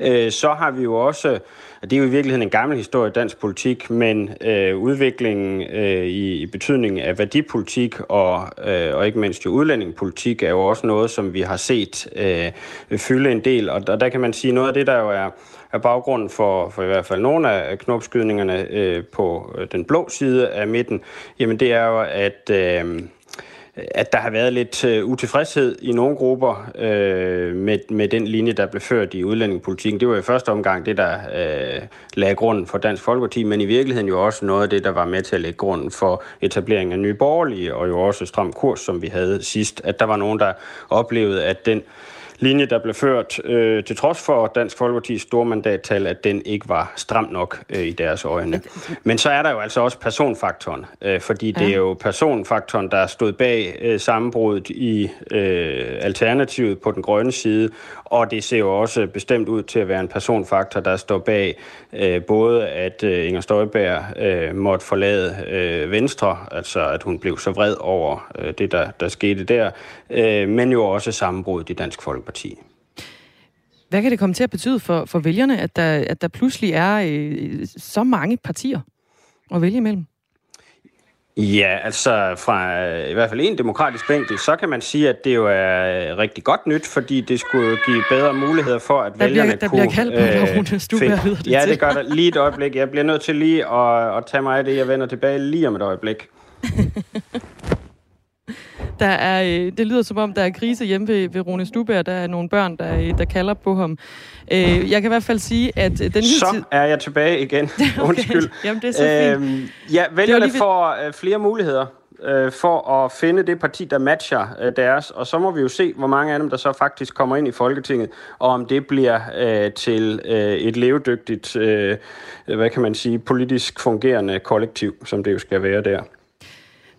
Øh, så har vi jo også det er jo i virkeligheden en gammel historie i dansk politik, men øh, udviklingen øh, i, i betydningen af værdipolitik og, øh, og ikke mindst jo udlændingepolitik er jo også noget, som vi har set øh, fylde en del. Og, og der kan man sige, noget af det, der jo er, er baggrunden for, for i hvert fald nogle af knopskydningerne øh, på øh, den blå side af midten, jamen det er jo, at... Øh, at der har været lidt uh, utilfredshed i nogle grupper øh, med, med den linje, der blev ført i udlændingepolitikken. Det var i første omgang det, der øh, lagde grunden for Dansk Folkeparti, men i virkeligheden jo også noget af det, der var med til at lægge grunden for etableringen af nye borgerlige, og jo også stram kurs, som vi havde sidst. At der var nogen, der oplevede, at den linje, der blev ført, øh, til trods for Dansk Folkeparti's store mandattal, at den ikke var stram nok øh, i deres øjne. Men så er der jo altså også personfaktoren, øh, fordi ja. det er jo personfaktoren, der stod bag øh, sammenbruddet i øh, alternativet på den grønne side, og det ser jo også bestemt ud til at være en personfaktor, der står bag øh, både, at øh, Inger Støjberg øh, måtte forlade øh, Venstre, altså at hun blev så vred over øh, det, der, der skete der, øh, men jo også sammenbruddet i Dansk Folkeparti. Hvad kan det komme til at betyde for, for vælgerne, at der, at der pludselig er øh, så mange partier at vælge imellem? Ja, altså fra i hvert fald en demokratisk vinkel, så kan man sige, at det jo er rigtig godt nyt, fordi det skulle give bedre muligheder for, at der vælgerne bliver, der kunne... Der bliver kaldt på, øh, Stuber, det Ja, det gør der lige et øjeblik. Jeg bliver nødt til lige at, at tage mig af det. Jeg vender tilbage lige om et øjeblik. Der er, øh, det lyder som om, der er krise hjemme ved, ved Rune Stuberg. Der er nogle børn, der, øh, der kalder på ham. Øh, jeg kan i hvert fald sige, at den Så tid... er jeg tilbage igen. okay. Undskyld. Jamen, det er så fint. Øhm, ja, vælgerne lige... får flere muligheder for at finde det parti, der matcher deres. Og så må vi jo se, hvor mange af dem, der så faktisk kommer ind i Folketinget, og om det bliver øh, til øh, et levedygtigt, øh, hvad kan man sige, politisk fungerende kollektiv, som det jo skal være der.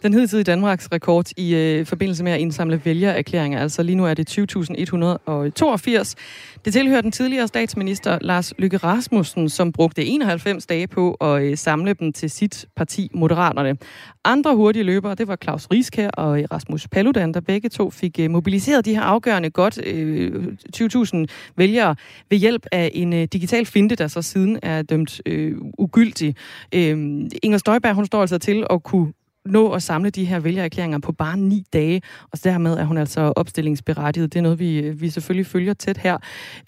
Den hidtidige Danmarks rekord i øh, forbindelse med at indsamle vælgererklæringer. Altså lige nu er det 20.182. Det tilhører den tidligere statsminister Lars Lykke Rasmussen, som brugte 91 dage på at øh, samle dem til sit parti Moderaterne. Andre hurtige løbere, det var Claus Rieskær og øh, Rasmus Paludan, der begge to fik øh, mobiliseret de her afgørende godt øh, 20.000 vælgere ved hjælp af en øh, digital finte, der så siden er dømt øh, ugyldig. Øh, Inger Støjberg, hun står altså til at kunne nå at samle de her vælgererklæringer på bare ni dage, og dermed er hun altså opstillingsberettiget. Det er noget, vi, vi selvfølgelig følger tæt her.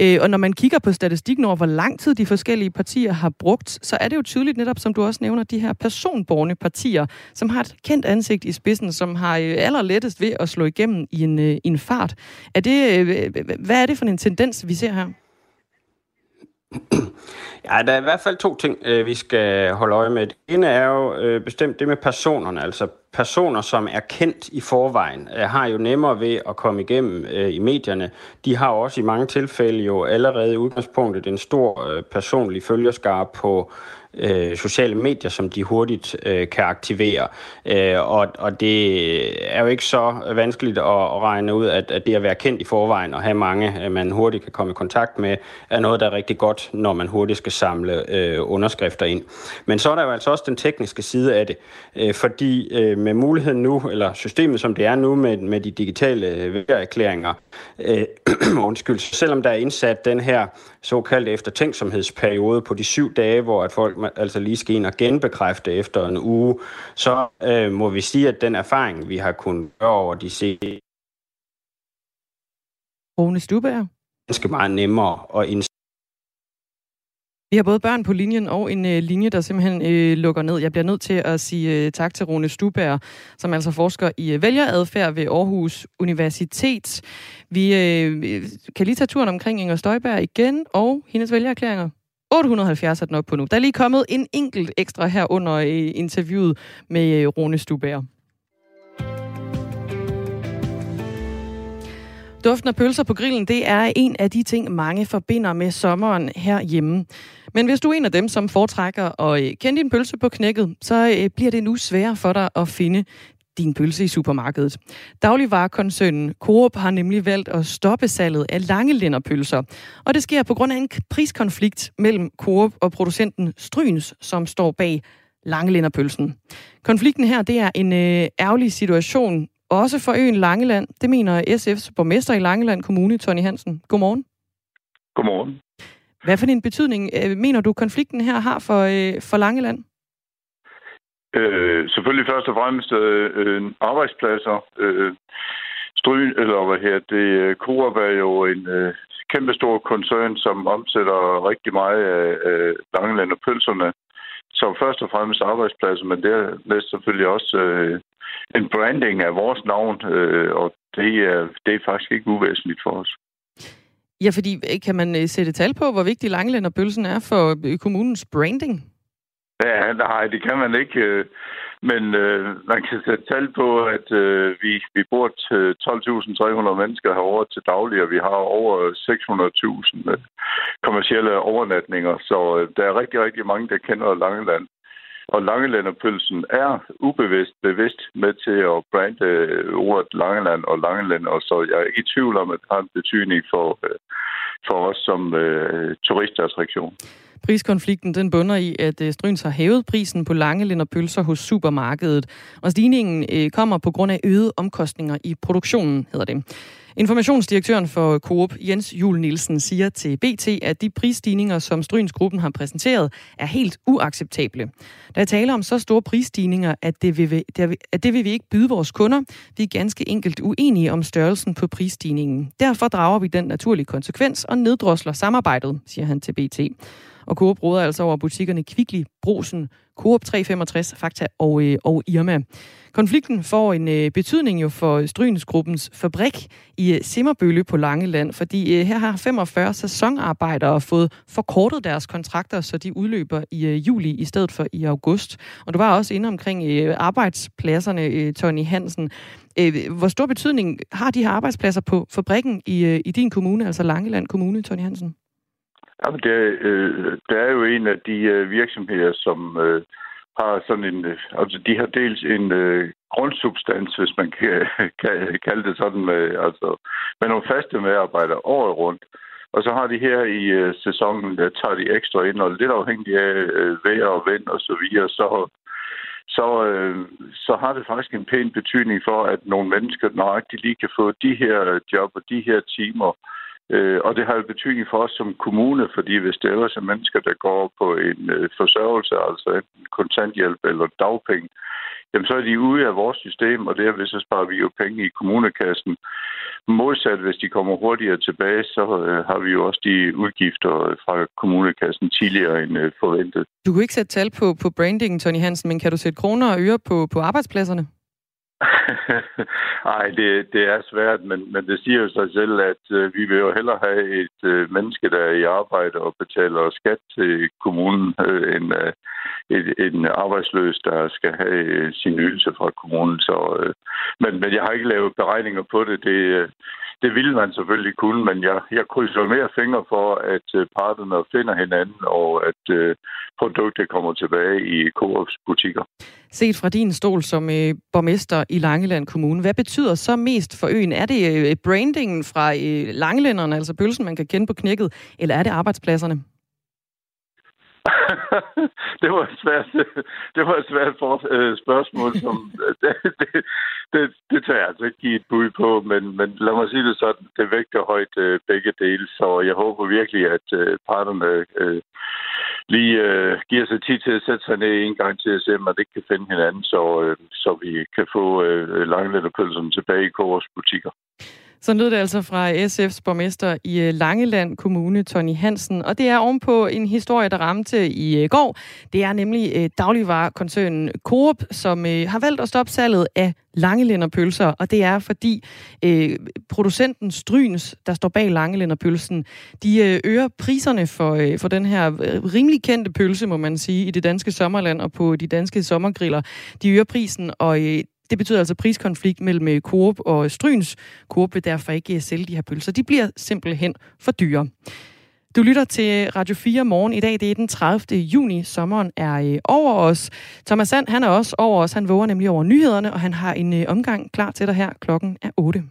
Øh, og når man kigger på statistikken over, hvor lang tid de forskellige partier har brugt, så er det jo tydeligt netop, som du også nævner, de her personborne partier, som har et kendt ansigt i spidsen, som har øh, allerlettest ved at slå igennem i en, øh, i en fart. Er det, øh, hvad er det for en tendens, vi ser her? Ja, der er i hvert fald to ting, øh, vi skal holde øje med. Det ene er jo øh, bestemt det med personerne, altså personer, som er kendt i forvejen, øh, har jo nemmere ved at komme igennem øh, i medierne. De har også i mange tilfælde jo allerede i udgangspunktet en stor øh, personlig følgerskare på øh, sociale medier, som de hurtigt øh, kan aktivere. Øh, og, og det er jo ikke så vanskeligt at, at regne ud, at, at det at være kendt i forvejen og have mange, øh, man hurtigt kan komme i kontakt med, er noget, der er rigtig godt, når man hurtigt skal samle øh, underskrifter ind. Men så er der jo altså også den tekniske side af det, øh, fordi øh, med muligheden nu, eller systemet som det er nu med, med de digitale øh, erklæringer, øh, undskyld, selvom der er indsat den her såkaldte eftertænksomhedsperiode på de syv dage, hvor at folk altså lige skal ind og genbekræfte efter en uge, så øh, må vi sige, at den erfaring, vi har kunnet gøre over de seneste Rune Stubager. ganske meget nemmere at indsætte vi har både børn på linjen og en øh, linje, der simpelthen øh, lukker ned. Jeg bliver nødt til at sige øh, tak til Rune Stuberg, som altså forsker i øh, vælgeradfærd ved Aarhus Universitet. Vi øh, kan lige tage turen omkring Inger Støjberg igen og hendes vælgererklæringer. 870 er den op på nu. Der er lige kommet en enkelt ekstra her under øh, interviewet med øh, Rune Stubær. Duften af pølser på grillen, det er en af de ting, mange forbinder med sommeren herhjemme. Men hvis du er en af dem, som foretrækker at øh, kende din pølse på knækket, så bliver det nu sværere for dig at finde din pølse i supermarkedet. Dagligvarekoncernen Coop har nemlig valgt at stoppe salget af langelænderpølser. Og det sker på grund af en priskonflikt mellem Coop og producenten Stryns, som står bag langelænderpølsen. Konflikten her, det er en øh, ærgerlig situation, også for øen Langeland. Det mener SF's borgmester i Langeland Kommune, Tony Hansen. Godmorgen. Godmorgen. Hvad for en betydning øh, mener du, konflikten her har for, øh, for Langeland? Øh, selvfølgelig først og fremmest øh, øh arbejdspladser. Øh, Stryn, eller hvad her, det, øh, Coop er jo en øh, kæmpestor koncern, som omsætter rigtig meget af, øh, Langeland og pølserne. Så først og fremmest arbejdspladser, men det er selvfølgelig også øh, en branding af vores navn, øh, og det er, det er faktisk ikke uvæsentligt for os. Ja, fordi øh, kan man sætte tal på, hvor vigtig Langeland og pølsen er for kommunens branding? Ja, nej, det kan man ikke. Øh. Men øh, man kan sætte tal på, at øh, vi, vi bor til 12.300 mennesker herovre til daglig, og vi har over 600.000 øh, kommersielle overnatninger. Så øh, der er rigtig, rigtig mange, der kender Langeland. Og Langelanderpølsen er ubevidst bevidst med til at brande øh, ordet Langeland og Langeland, og så jeg er ikke i tvivl om, at det har en betydning for, for os som øh, turistattraktion. Priskonflikten den bunder i, at øh, Stryns har hævet prisen på lange pølser hos supermarkedet, og stigningen øh, kommer på grund af øgede omkostninger i produktionen, hedder det. Informationsdirektøren for Coop, Jens Jul Nielsen, siger til BT, at de prisstigninger, som Strynsgruppen har præsenteret, er helt uacceptable. Der er tale om så store prisstigninger, at det, vil, at det vil vi ikke byde vores kunder. Vi er ganske enkelt uenige om størrelsen på prisstigningen. Derfor drager vi den naturlige konsekvens og neddrosler samarbejdet, siger han til BT. Og Coop råder altså over butikkerne Kvickly, Brosen, Coop 365, Fakta og, øh, og Irma. Konflikten får en øh, betydning jo for Strynsgruppens fabrik i øh, Simmerbølle på Langeland, fordi øh, her har 45 sæsonarbejdere fået forkortet deres kontrakter, så de udløber i øh, juli i stedet for i august. Og du var også inde omkring øh, arbejdspladserne, øh, Tony Hansen. Øh, hvor stor betydning har de her arbejdspladser på fabrikken i, øh, i din kommune, altså Langeland Kommune, Tony Hansen? Jamen, det, øh, det er jo en af de øh, virksomheder, som øh, har sådan en... Øh, altså, de har dels en øh, grundsubstans, hvis man kan, kan kalde det sådan, med, altså, med nogle faste medarbejdere året rundt. Og så har de her i øh, sæsonen, der tager de ekstra ind, og lidt afhængig af øh, vejr og vind og så videre, så, så, øh, så har det faktisk en pæn betydning for, at nogle mennesker nøjagtigt lige kan få de her job og de her timer, Øh, Øh, og det har jo betydning for os som kommune, fordi hvis det ellers er mennesker, der går på en øh, forsørgelse, altså enten kontanthjælp eller dagpenge, jamen så er de ude af vores system, og derved så sparer vi jo penge i kommunekassen. Modsat, hvis de kommer hurtigere tilbage, så øh, har vi jo også de udgifter fra kommunekassen tidligere end øh, forventet. Du kunne ikke sætte tal på, på brandingen, Tony Hansen, men kan du sætte kroner og øre på, på arbejdspladserne? Nej, det, det er svært, men, men det siger jo sig selv, at øh, vi vil jo hellere have et øh, menneske, der er i arbejde og betaler skat til kommunen, øh, end øh, et, en arbejdsløs, der skal have øh, sin ydelse fra kommunen. Så, øh, men, men jeg har ikke lavet beregninger på det. Det, øh, det ville man selvfølgelig kunne, men jeg, jeg krydser mere fingre for, at øh, parterne finder hinanden, og at øh, produktet kommer tilbage i Coops butikker. Set fra din stol som øh, borgmester i Langeland Kommune, hvad betyder så mest for øen? Er det øh, brandingen fra øh, Langelænderne, altså bølsen, man kan kende på knækket, eller er det arbejdspladserne? det var et svært, det var et svært for, øh, spørgsmål, som det, det, det, det tager jeg altså ikke give et bud på, men, men lad mig sige det sådan, det vægter højt øh, begge dele, så jeg håber virkelig, at øh, parterne øh, lige øh, giver sig tid til at sætte sig ned en gang til at se, om man ikke kan finde hinanden, så, øh, så vi kan få øh, langlænderpølserne tilbage i vores butikker. Så lød det altså fra SF's borgmester i øh, Langeland Kommune, Tony Hansen. Og det er ovenpå en historie, der ramte i øh, går. Det er nemlig øh, dagligvarekoncernen Coop, som har valgt at stoppe salget af langelænderpølser. Og det er fordi øh, producenten Stryns, der står bag langelænderpølsen, de øger priserne for, øh, for den her rimelig kendte pølse, må man sige, i det danske sommerland og på de danske sommergriller. De øger prisen, og øh, det betyder altså priskonflikt mellem øh, Coop og Stryns. Coop vil derfor ikke øh, sælge de her pølser. De bliver simpelthen for dyre. Du lytter til Radio 4 morgen. I dag det er den 30. juni. Sommeren er øh, over os. Thomas Sand, han er også over os. Han våger nemlig over nyhederne, og han har en omgang klar til dig her. Klokken er 8.